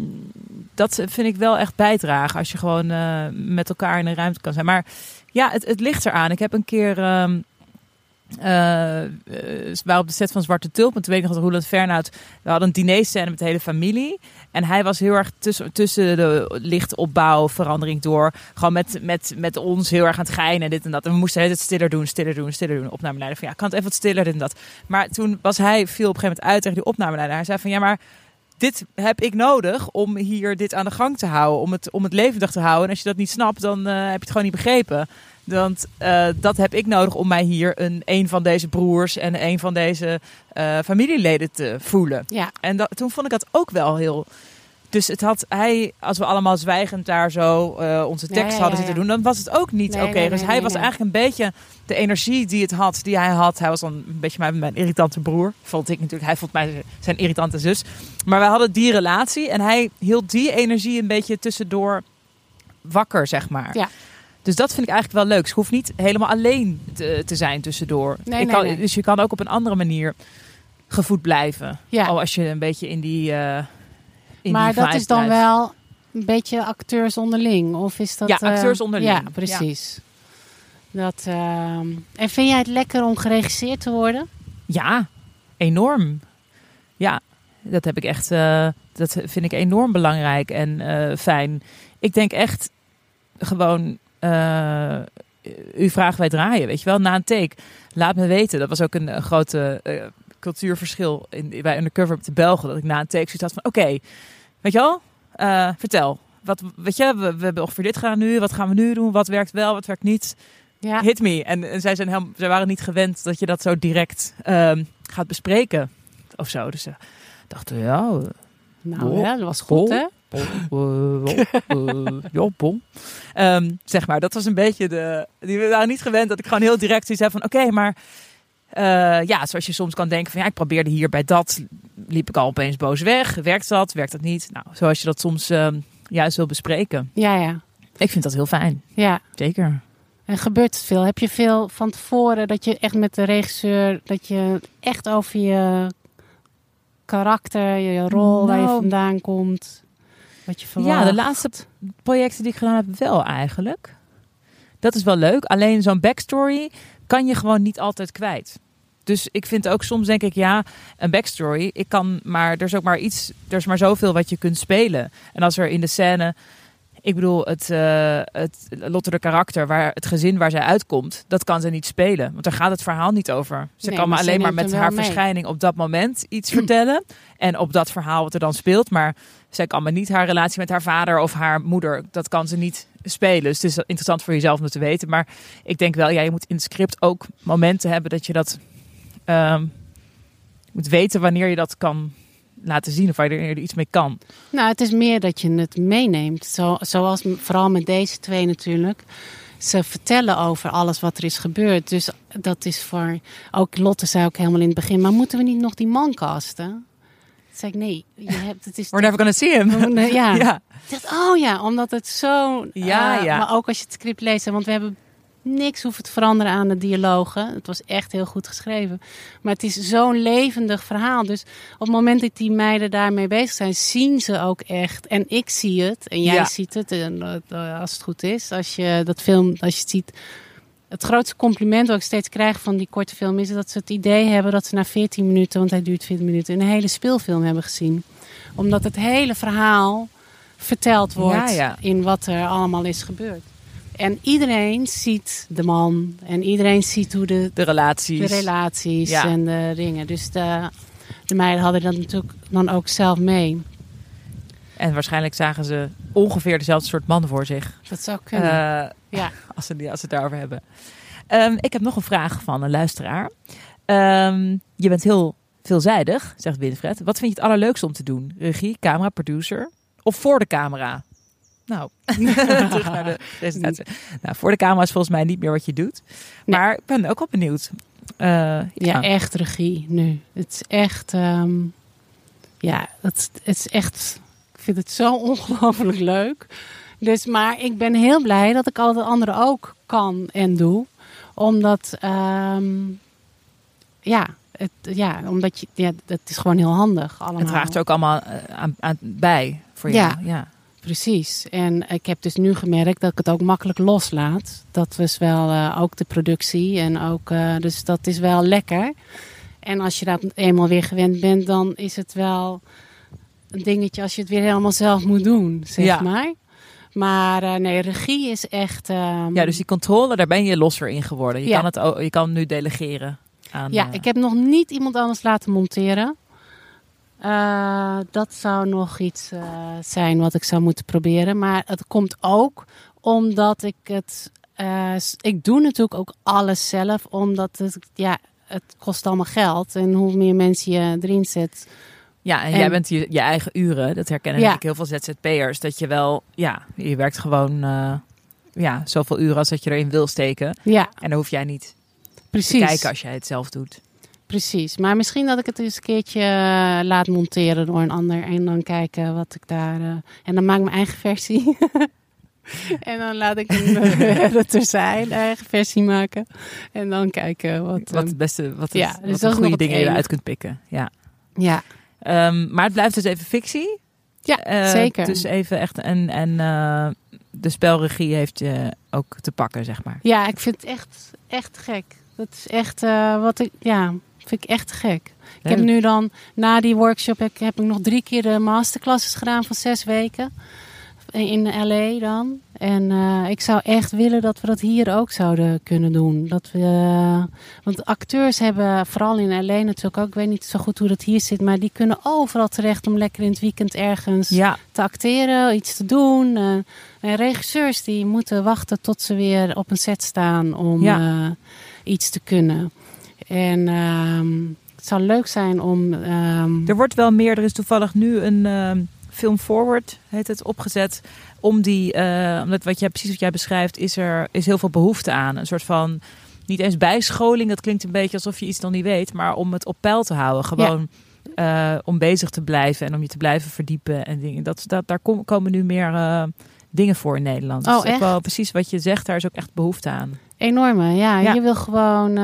dat vind ik wel echt bijdragen als je gewoon eh, met elkaar in een ruimte kan zijn. Maar ja, het, het ligt eraan. Ik heb een keer. waren op de set van Zwarte Tulp. En toen weet ik nog dat Roland Fernhout... We hadden een dinerscène met de hele familie. En hij was heel erg tussen, tussen de lichtopbouw, verandering door. Gewoon met, met, met ons heel erg aan het geinen, dit en dat. En we moesten het stiller doen, stiller doen, stiller doen. Opnameleider van ja, kan het even wat stiller, dit en dat. Maar toen was hij, viel op een gegeven moment uit tegen die opnameleider. Hij zei van ja, maar dit heb ik nodig om hier dit aan de gang te houden. Om het, om het levendig te houden. En als je dat niet snapt, dan eh, heb je het gewoon niet begrepen. Want eh, dat heb ik nodig om mij hier een, een van deze broers en een van deze eh, familieleden te voelen. Ja. En dat, toen vond ik dat ook wel heel Dus het had hij, als we allemaal zwijgend daar zo eh, onze tekst hadden ja, zitten doen, dan was het ook niet Nee, oké. nee, dus hij was eigenlijk een beetje de energie die het had, die hij had. Hij was dan een beetje mijn, mijn irritante broer, vond ik natuurlijk. Hij vond mij zijn irritante zus. Maar wij hadden die relatie en hij hield die energie een beetje tussendoor wakker, zeg maar. Ja. Dus dat vind ik eigenlijk wel leuk. Je hoeft niet helemaal alleen te, te zijn tussendoor. Nee, Ik kan. Dus je kan ook op een andere manier gevoed blijven. Ja. Al als je een beetje in die. eh in maar die dat is dan wel een beetje acteurs onderling? Of is dat, Ja, eh, acteurs onderling. Ja, precies. Dat, ehm, en vind jij het lekker om geregisseerd te worden? Ja, enorm. Ja, dat heb ik echt. eh, dat vind ik enorm belangrijk en eh, fijn. Ik denk echt gewoon. u vraagt wij draaien, weet je wel, na een take. Laat me weten. Dat was ook een, een grote cultuurverschil in, bij Undercover de Belgen. Dat ik na een take zoiets had van, oké, weet je wel, eh, vertel. Wat, weet je, we, we hebben ongeveer dit gedaan nu. Wat gaan we nu doen? Wat werkt wel, wat werkt niet? Ja. Hit me. En, en zij, zijn helemaal, zij waren niet gewend dat je dat zo direct ehm, gaat bespreken. Of zo. Dus ze dachten, ja, eh, Nou Oh, ja, dat was goed hè? eh, eh, ja, bom. Ehm, zeg maar, dat was een beetje de... Die we waren niet gewend dat ik gewoon heel direct zoiets heb van... Oké, maar... eh, ja, zoals je soms kan denken van... Ja, ik probeerde hier bij dat... Liep ik al opeens boos weg. Werkt dat? Werkt dat niet? Nou, zoals je dat soms ehm, juist wil bespreken. Ja, ja. Ik vind dat heel fijn. ja. Zeker. En gebeurt het veel? Heb je veel van tevoren dat je echt met de regisseur... dat je echt over je karakter, je rol, waar je Nou, vandaan komt... wat je verwacht? Ja, de laatste projecten die ik gedaan heb wel eigenlijk. Dat is wel leuk. Alleen zo'n backstory kan je gewoon niet altijd kwijt. Dus ik vind ook soms denk ik, ja, een backstory. Ik kan maar, er is ook maar iets, er is maar zoveel wat je kunt spelen. En als er in de scène, ik bedoel, het, eh het karakter, waar het gezin waar zij uitkomt, dat kan ze niet spelen. Want daar gaat het verhaal niet over. Ze Nee, kan maar alleen maar met haar verschijning op dat moment iets vertellen. En op dat verhaal wat er dan speelt. Maar zij kan maar niet haar relatie met haar vader of haar moeder, dat kan ze niet spelen. Dus het is interessant voor jezelf om het te weten. Maar ik denk wel, ja, je moet in het script ook momenten hebben dat je dat ehm, moet weten wanneer je dat kan laten zien of wanneer je er iets mee kan. Nou, het is meer dat je het meeneemt. Zo, zoals vooral met deze twee natuurlijk. Ze vertellen over alles wat er is gebeurd. Dus dat is voor... Ook Lotte zei ook helemaal in het begin... maar moeten we niet nog die man casten? Toen zei ik, nee. Je hebt, het is We're never gonna see him. Ja. ja. Dacht, oh ja, omdat het zo... Ja, eh, ja. Maar ook als je het script leest, want we hebben niks hoeven te veranderen aan de dialogen. Het was echt heel goed geschreven. Maar het is zo'n levendig verhaal. Dus op het moment dat die meiden daarmee bezig zijn, zien ze ook echt. En ik zie het, en jij Ja. ziet het, en, eh, als het goed is. Als je dat film, als je het ziet... Het grootste compliment wat ik steeds krijg van die korte film is dat ze het idee hebben dat ze na 14 minuten, want hij duurt 14 minuten, een hele speelfilm hebben gezien. Omdat het hele verhaal verteld wordt Ja, ja. in wat er allemaal is gebeurd. En iedereen ziet de man en iedereen ziet hoe de, De relaties. de relaties Ja. en de dingen. Dus de, de meiden hadden dat natuurlijk dan ook zelf mee. En waarschijnlijk zagen ze ongeveer dezelfde soort man voor zich. Dat zou kunnen. Eh, ja. als, ze, die- als ze het daarover hebben. Ehm, ik heb nog een vraag van een luisteraar. Ehm, je bent heel veelzijdig, zegt Winfred. Wat vind je het allerleukste om te doen? Regie, camera, producer? Of voor de camera? Nou, terug naar de presentatie. Nou, voor de camera is volgens mij niet meer wat je doet. Nee. Maar ik ben ook wel benieuwd. Eh, ja, Ja, echt regie nu. Het is echt, ehm, ja, het, het is echt, ik vind het zo ongelooflijk leuk. Dus, maar ik ben heel blij dat ik al de anderen ook kan en doe. Omdat, ehm, ja, het, ja, omdat je, ja, dat is gewoon heel handig allemaal. het draagt er ook allemaal eh, aan, aan bij voor Ja. jou. Ja. Precies. En ik heb dus nu gemerkt dat ik het ook makkelijk loslaat. Dat was wel eh, ook de productie. En ook, eh, dus dat is wel lekker. En als je dat eenmaal weer gewend bent, dan is het wel een dingetje als je het weer helemaal zelf moet doen, zeg Ja. maar. Maar eh, nee, regie is echt. ehm, ja, dus die controle, daar ben je losser in geworden. Je, Ja. kan, het, je kan nu delegeren. Aan, Ja, ik heb nog niet iemand anders laten monteren. Eh, dat zou nog iets eh, zijn wat ik zou moeten proberen. Maar het komt ook omdat ik het. eh, ik doe natuurlijk ook alles zelf, omdat het, ja, het kost allemaal geld. En hoe meer mensen je erin zet, Ja, en, En- jij bent je, je eigen uren. Dat herkennen Ja. natuurlijk heel veel ZZP'ers. Dat je wel, ja, je werkt gewoon ja, zoveel uren als dat je erin wil steken. Ja, En dan hoef jij niet precies. te kijken als jij het zelf doet. Precies. Maar misschien dat ik het eens een keertje eh, laat monteren door een ander. En dan kijken wat ik daar... eh, en dan maak ik mijn eigen versie. en dan laat ik een uh, editor zijn eigen versie maken. En dan kijken wat... Wat het beste, wat, het, ja, dus wat goede dingen je eruit kunt pikken. Ja. ja, Ehm, maar het blijft dus even fictie. ja Eh, zeker. Dus even echt, en, en eh, de spelregie heeft je ook te pakken, zeg maar. Ja, ik vind het echt, echt gek. Dat is echt eh, wat ik... Ja, vind ik echt gek. Ik heb nu dan, na die workshop, heb, heb ik nog drie keer de masterclasses gedaan van zes weken. In LA dan. En eh, ik zou echt willen dat we dat hier ook zouden kunnen doen. Dat we, want acteurs hebben, vooral in LA natuurlijk ook, ik weet niet zo goed hoe dat hier zit, maar die kunnen overal terecht om lekker in het weekend ergens Ja, te acteren, iets te doen. Eh, en regisseurs die moeten wachten tot ze weer op een set staan om Ja. eh, iets te kunnen. En ehm, het zou leuk zijn om. ehm, er wordt wel meer. Er is toevallig nu een ehm, film forward, heet het, opgezet. Om die, eh, omdat wat jij precies wat jij beschrijft, is er is heel veel behoefte aan. Een soort van, niet eens bijscholing, dat klinkt een beetje alsof je iets nog niet weet. Maar om het op peil te houden. Gewoon eh, om bezig te blijven en om je te blijven verdiepen en dingen. Dat, dat, daar kom- komen nu meer eh, dingen voor in Nederland. Oh, echt? wel precies wat je zegt, daar is ook echt behoefte aan. enorme, ja, Ja. Je wil gewoon.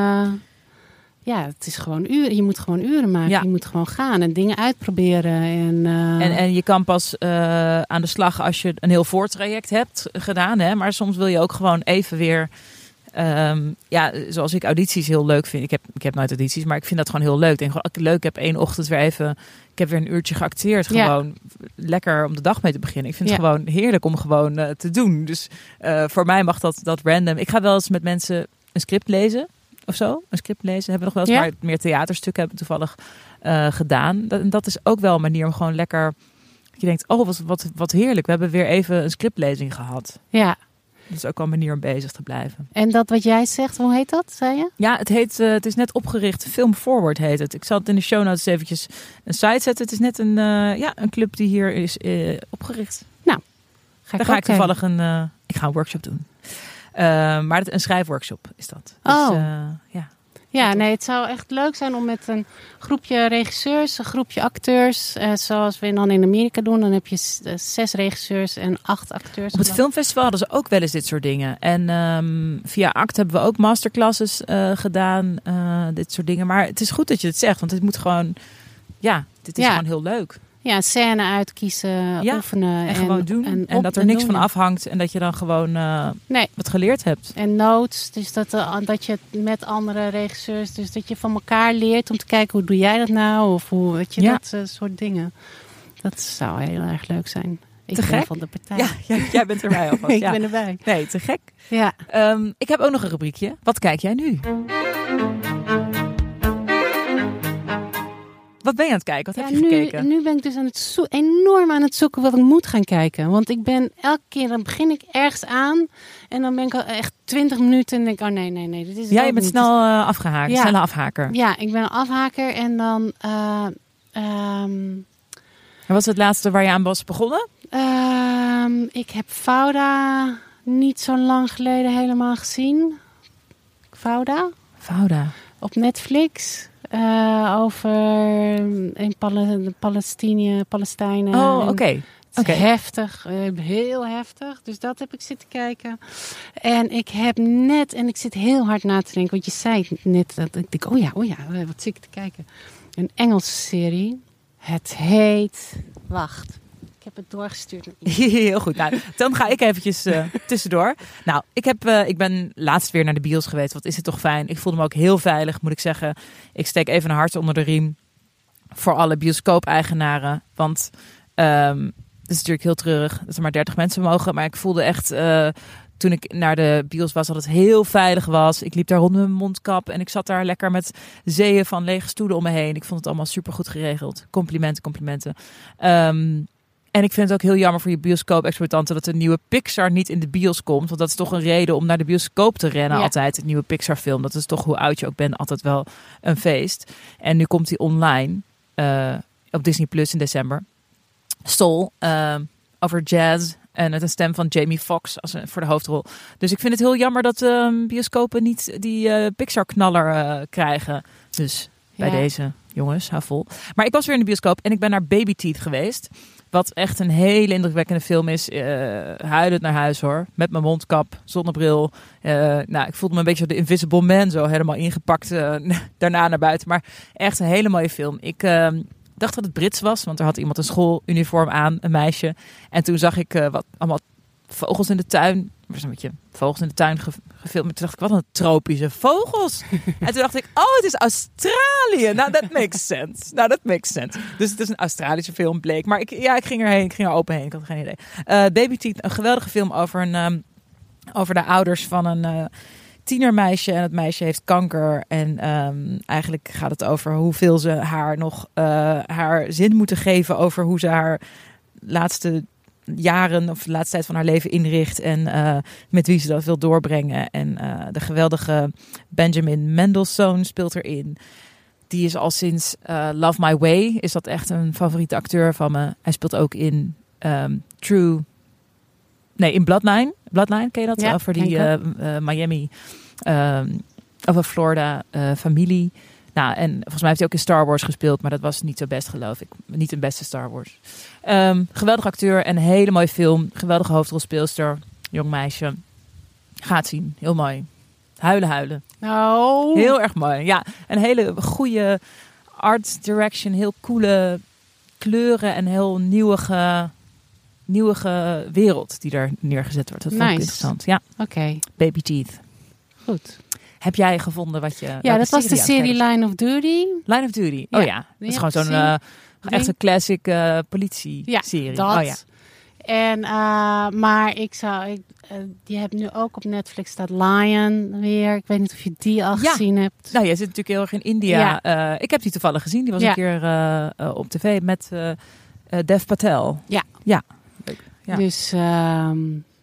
Ja, het is gewoon uren. Je moet gewoon uren maken. Ja. Je moet gewoon gaan en dingen uitproberen. En, eh, En, en je kan pas eh, aan de slag als je een heel voortraject hebt gedaan. Hè? Maar soms wil je ook gewoon even weer. ehm, ja, zoals ik audities heel leuk vind. Ik heb, ik heb nooit audities, maar ik vind dat gewoon heel leuk. Ik denk gewoon, als ik leuk heb één ochtend weer even. Ik heb weer een uurtje geacteerd. Ja. Gewoon lekker om de dag mee te beginnen. Ik vind het gewoon heerlijk om gewoon eh, te doen. Dus voor mij mag dat, dat random. Ik ga wel eens met mensen een script lezen of zo. Een script lezen hebben we nog wel eens. Ja. Maar meer theaterstukken hebben toevallig eh, gedaan. Dat, dat is ook wel een manier om gewoon lekker je denkt, oh, wat, wat, wat heerlijk. We hebben weer even een scriptlezing gehad. ja, Dat is ook wel een manier om bezig te blijven. en dat wat jij zegt, hoe heet dat, zei je? Ja, het, heet, eh, het is net opgericht. Film Forward heet het. Ik zal het in de show notes eventjes een site zetten. Het is net een, eh, ja, een club die hier is opgericht. Ga Daar ga ik toevallig een, ik ga een workshop doen. Eh, maar het, een schrijfworkshop is dat. Dus, Oh. eh, ja. Ja, nee, het zou echt leuk zijn om met een groepje regisseurs, een groepje acteurs, eh, zoals we dan in Amerika doen. Dan heb je eh, zes regisseurs en acht acteurs. Op het filmfestival hadden ze ook wel eens dit soort dingen. En ehm, via ACT hebben we ook masterclasses gedaan. dit soort dingen. Maar het is goed dat je het zegt. Want het moet gewoon... Ja, dit is Ja. gewoon heel leuk. Ja, scène uitkiezen, Ja, oefenen. En, gewoon doen. En, dat er niks doen. van afhangt. En dat je dan gewoon eh, Nee, wat geleerd hebt. en notes. Dus dat, eh, dat je het met andere regisseurs, dus dat je van elkaar leert om te kijken hoe doe jij dat nou? Of hoe, weet je, Ja. dat eh, soort dingen. Dat zou heel erg leuk zijn. Ik Te ben gek. van de partij. Ja, ja, jij bent erbij alvast. ik ben erbij. Nee, te gek. Ja. Ehm, ik heb ook nog een rubriekje. Wat kijk jij nu? Wat ben je aan het kijken? Wat Ja, heb je nu, gekeken? nu ben ik dus aan het zo enorm aan het zoeken wat ik moet gaan kijken. Want ik ben elke keer, dan begin ik ergens aan. En dan ben ik al echt twintig minuten en denk ik, oh nee, nee, nee. Dit is Ja, je bent niet. snel eh, afgehaakt. Ja. Snelle afhaker. Ja, ik ben een afhaker en dan... eh, ehm, Wat was het laatste waar je aan was begonnen? ehm, ik heb Fauda niet zo lang geleden helemaal gezien. Fauda Fauda. op Netflix. Eh, over in Pale- de Palestinië, Palestijnen. Oh, oké. Oké. heftig, eh, heel heftig. Dus dat heb ik zitten kijken. En ik heb net, en ik zit heel hard na te denken, want je zei net, dat ik denk, oh ja, oh ja, eh, wat zit ik te kijken? Een Engelse serie. Het heet, wacht, heb het doorgestuurd. Heel goed. Nou, dan ga ik eventjes eh, tussendoor. Nou, ik, heb, eh, ik ben laatst weer naar de bios geweest. Wat is het toch fijn. Ik voelde me ook heel veilig, moet ik zeggen. Ik steek even een hart onder de riem voor alle bioscoop-eigenaren. Want ehm, het is natuurlijk heel treurig dat er maar 30 mensen mogen. Maar ik voelde echt... eh, toen ik naar de bios was, dat het heel veilig was. Ik liep daar rond met mijn mondkap en ik zat daar lekker met zeeën van lege stoelen om me heen. Ik vond het allemaal super goed geregeld. Complimenten, complimenten. Ehm, en ik vind het ook heel jammer voor je bioscoop-exploitanten dat de nieuwe Pixar niet in de bios komt. Want dat is toch een reden om naar de bioscoop te rennen. Ja. Altijd, het nieuwe Pixar-film. Dat is toch hoe oud je ook bent, altijd wel een feest. En nu komt die online. Eh, op Disney Plus in december. Soul, ehm, over jazz. En met een stem van Jamie Foxx als een, voor de hoofdrol. Dus ik vind het heel jammer dat ehm, bioscopen niet die eh, Pixar-knaller eh, krijgen. Dus bij Ja. deze, jongens, hou vol. Maar ik was weer in de bioscoop en ik ben naar Baby Teeth geweest. Wat echt een hele indrukwekkende film is. Eh huilend naar huis hoor. Met mijn mondkap, zonnebril. Eh, nou, ik voelde me een beetje de Invisible Man zo helemaal ingepakt eh, daarna naar buiten. Maar echt een hele mooie film. Ik dacht dat het Brits was, want er had iemand een schooluniform aan, een meisje. En toen zag ik wat allemaal vogels in de tuin. Er was een beetje vogels in de tuin ge- gefilmd. Toen dacht ik, wat een tropische vogels. en toen dacht ik, oh, het is Australië. Nou, that makes sense. Nou, that makes sense. Dus het is een Australische film, bleek. Maar ik, ja, ik ging erheen. Ik ging er open heen. Ik had geen idee. Eh, Baby Teeth, een geweldige film over, een, ehm, over de ouders van een eh, tienermeisje. En het meisje heeft kanker. En ehm, eigenlijk gaat het over hoeveel ze haar nog eh, haar zin moeten geven. Over hoe ze haar laatste jaren of de laatste tijd van haar leven inricht. En eh, met wie ze dat wil doorbrengen. En eh, de geweldige Benjamin Mendelssohn speelt erin. Die is al sinds eh, Love My Way. Is dat echt een favoriete acteur van me. Hij speelt ook in ehm, True... Nee, in Bloodline. Bloodline, ken je dat? Ja, Over die Miami... ehm over Florida familie. Nou, en volgens mij heeft hij ook in Star Wars gespeeld, maar dat was niet zo best, geloof ik. Niet een beste Star Wars. Ehm geweldig acteur en een hele mooie film. Geweldige hoofdrolspeelster, jong meisje. Gaat zien, heel mooi. Huilen, huilen. Nou, Heel erg mooi. Ja, een hele goede art direction, heel coole kleuren en heel nieuwige, nieuwige wereld die daar neergezet wordt. Dat vond ik Nice. interessant. Ja, oké, Baby Teeth. goed. Heb jij gevonden wat je... Ja, dat was de serie Line of Duty. Line of Duty. Oh Ja, ja, dat is gewoon zo'n eh, echt een classic eh politie Ja, serie. dat. Oh ja. En, eh, maar ik zou, ik, eh, je hebt nu ook op Netflix staat Lion weer. Ik weet niet of je die al Ja. gezien hebt. Nou, jij zit natuurlijk heel erg in India. Ja. Ik heb die toevallig gezien. Die was Ja. een keer op tv met Dev Patel. Ja. Ja. Leuk. Dus ehm,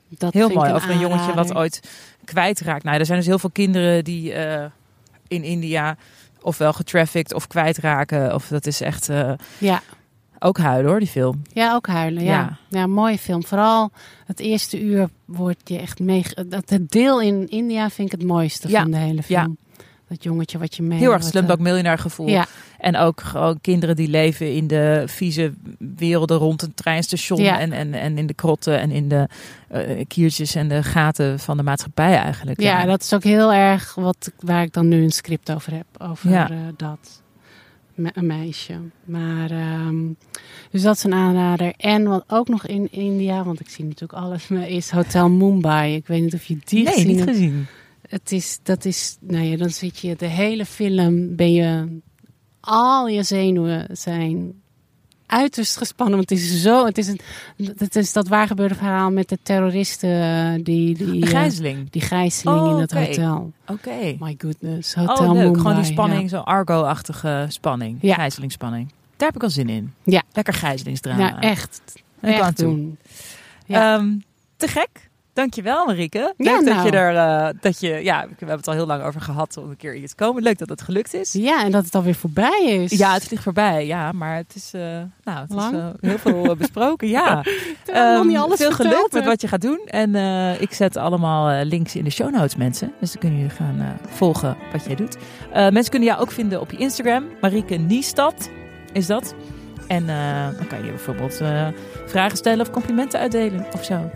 dat Heel mooi. Over een jongetje wat ooit kwijtraakt. Nou, er zijn dus heel veel kinderen die eh, in India ofwel getrafficked of kwijtraken. Of dat is echt eh, Ja. ook huilen hoor, die film. ja, ook huilen. Ja. Ja. Ja. mooie film. Vooral het eerste uur wordt je echt mee. Dat het deel in India vind ik het mooiste Ja. van de hele Ja. film. Dat jongetje wat je mee. Heel erg Slumdog eh, Millionaire gevoel. Ja, En ook gewoon kinderen die leven in de vieze werelden rond een treinstation. Ja. En, en, en in de krotten en in de eh, kiertjes en de gaten van de maatschappij eigenlijk. ja, dat is ook heel erg wat, waar ik dan nu een script over heb. Over eh, dat. Me- een meisje. Maar, ehm, dus dat is een aanrader. En wat ook nog in India, want ik zie natuurlijk alles, is Hotel Mumbai. Ik weet niet of je die nee, gezien niet hebt. Het is, dat is, nou ja, dan zit je de hele film, ben je, al je zenuwen zijn uiterst gespannen. Want het is zo, het is, een, het is dat waargebeurde verhaal met de terroristen, eh, die, die, eh, gijzeling. die gijzeling Oh, in het oké. hotel. Oké. My goodness, Hotel Oh. Mumbai. Gewoon die spanning, ja. zo'n Argo-achtige spanning. Ja. Gijzelingsspanning. Daar heb ik al zin in. Ja. Lekker gijzelingsdrama. Ja, echt. En ik kan echt toe. doen. Ja. Ehm, te gek. Dankjewel Marieke. Leuk Ja, dat nou. je er, eh, dat je, ja, we hebben het al heel lang over gehad om een keer hier te komen. Leuk dat het gelukt is. ja, en dat het alweer voorbij is. Ja, het vliegt voorbij. Ja, maar het is, eh, nou, het Lang? is eh, heel veel besproken. Ja. Niet Ehm, alles veel geluk verteld met wat je gaat doen. En ik zet allemaal links in de show notes, mensen. Dus dan kunnen jullie gaan volgen wat jij doet. Mensen kunnen jou ook vinden op je Instagram. Marieke Niestad is dat. En dan kan je bijvoorbeeld vragen stellen of complimenten uitdelen of zo.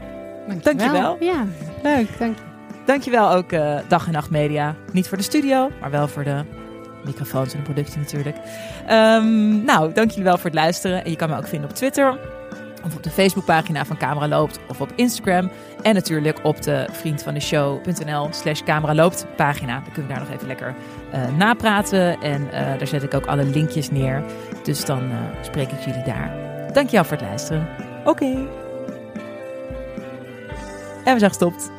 Dankjewel. Ja, leuk. Dank je. Dankjewel ook eh, Dag en Nacht Media. Niet voor de studio, maar wel voor de microfoons en de productie natuurlijk. Ehm, nou, dank jullie wel voor het luisteren. En je kan me ook vinden op Twitter. Of op de Facebookpagina van Camera Loopt. Of op Instagram. En natuurlijk op de vriendvandeshow.nl slash Camera Loopt pagina. Dan kunnen we daar nog even lekker eh, napraten. En eh, daar zet ik ook alle linkjes neer. Dus dan eh, spreek ik jullie daar. Dankjewel voor het luisteren. Oké. En we zijn gestopt.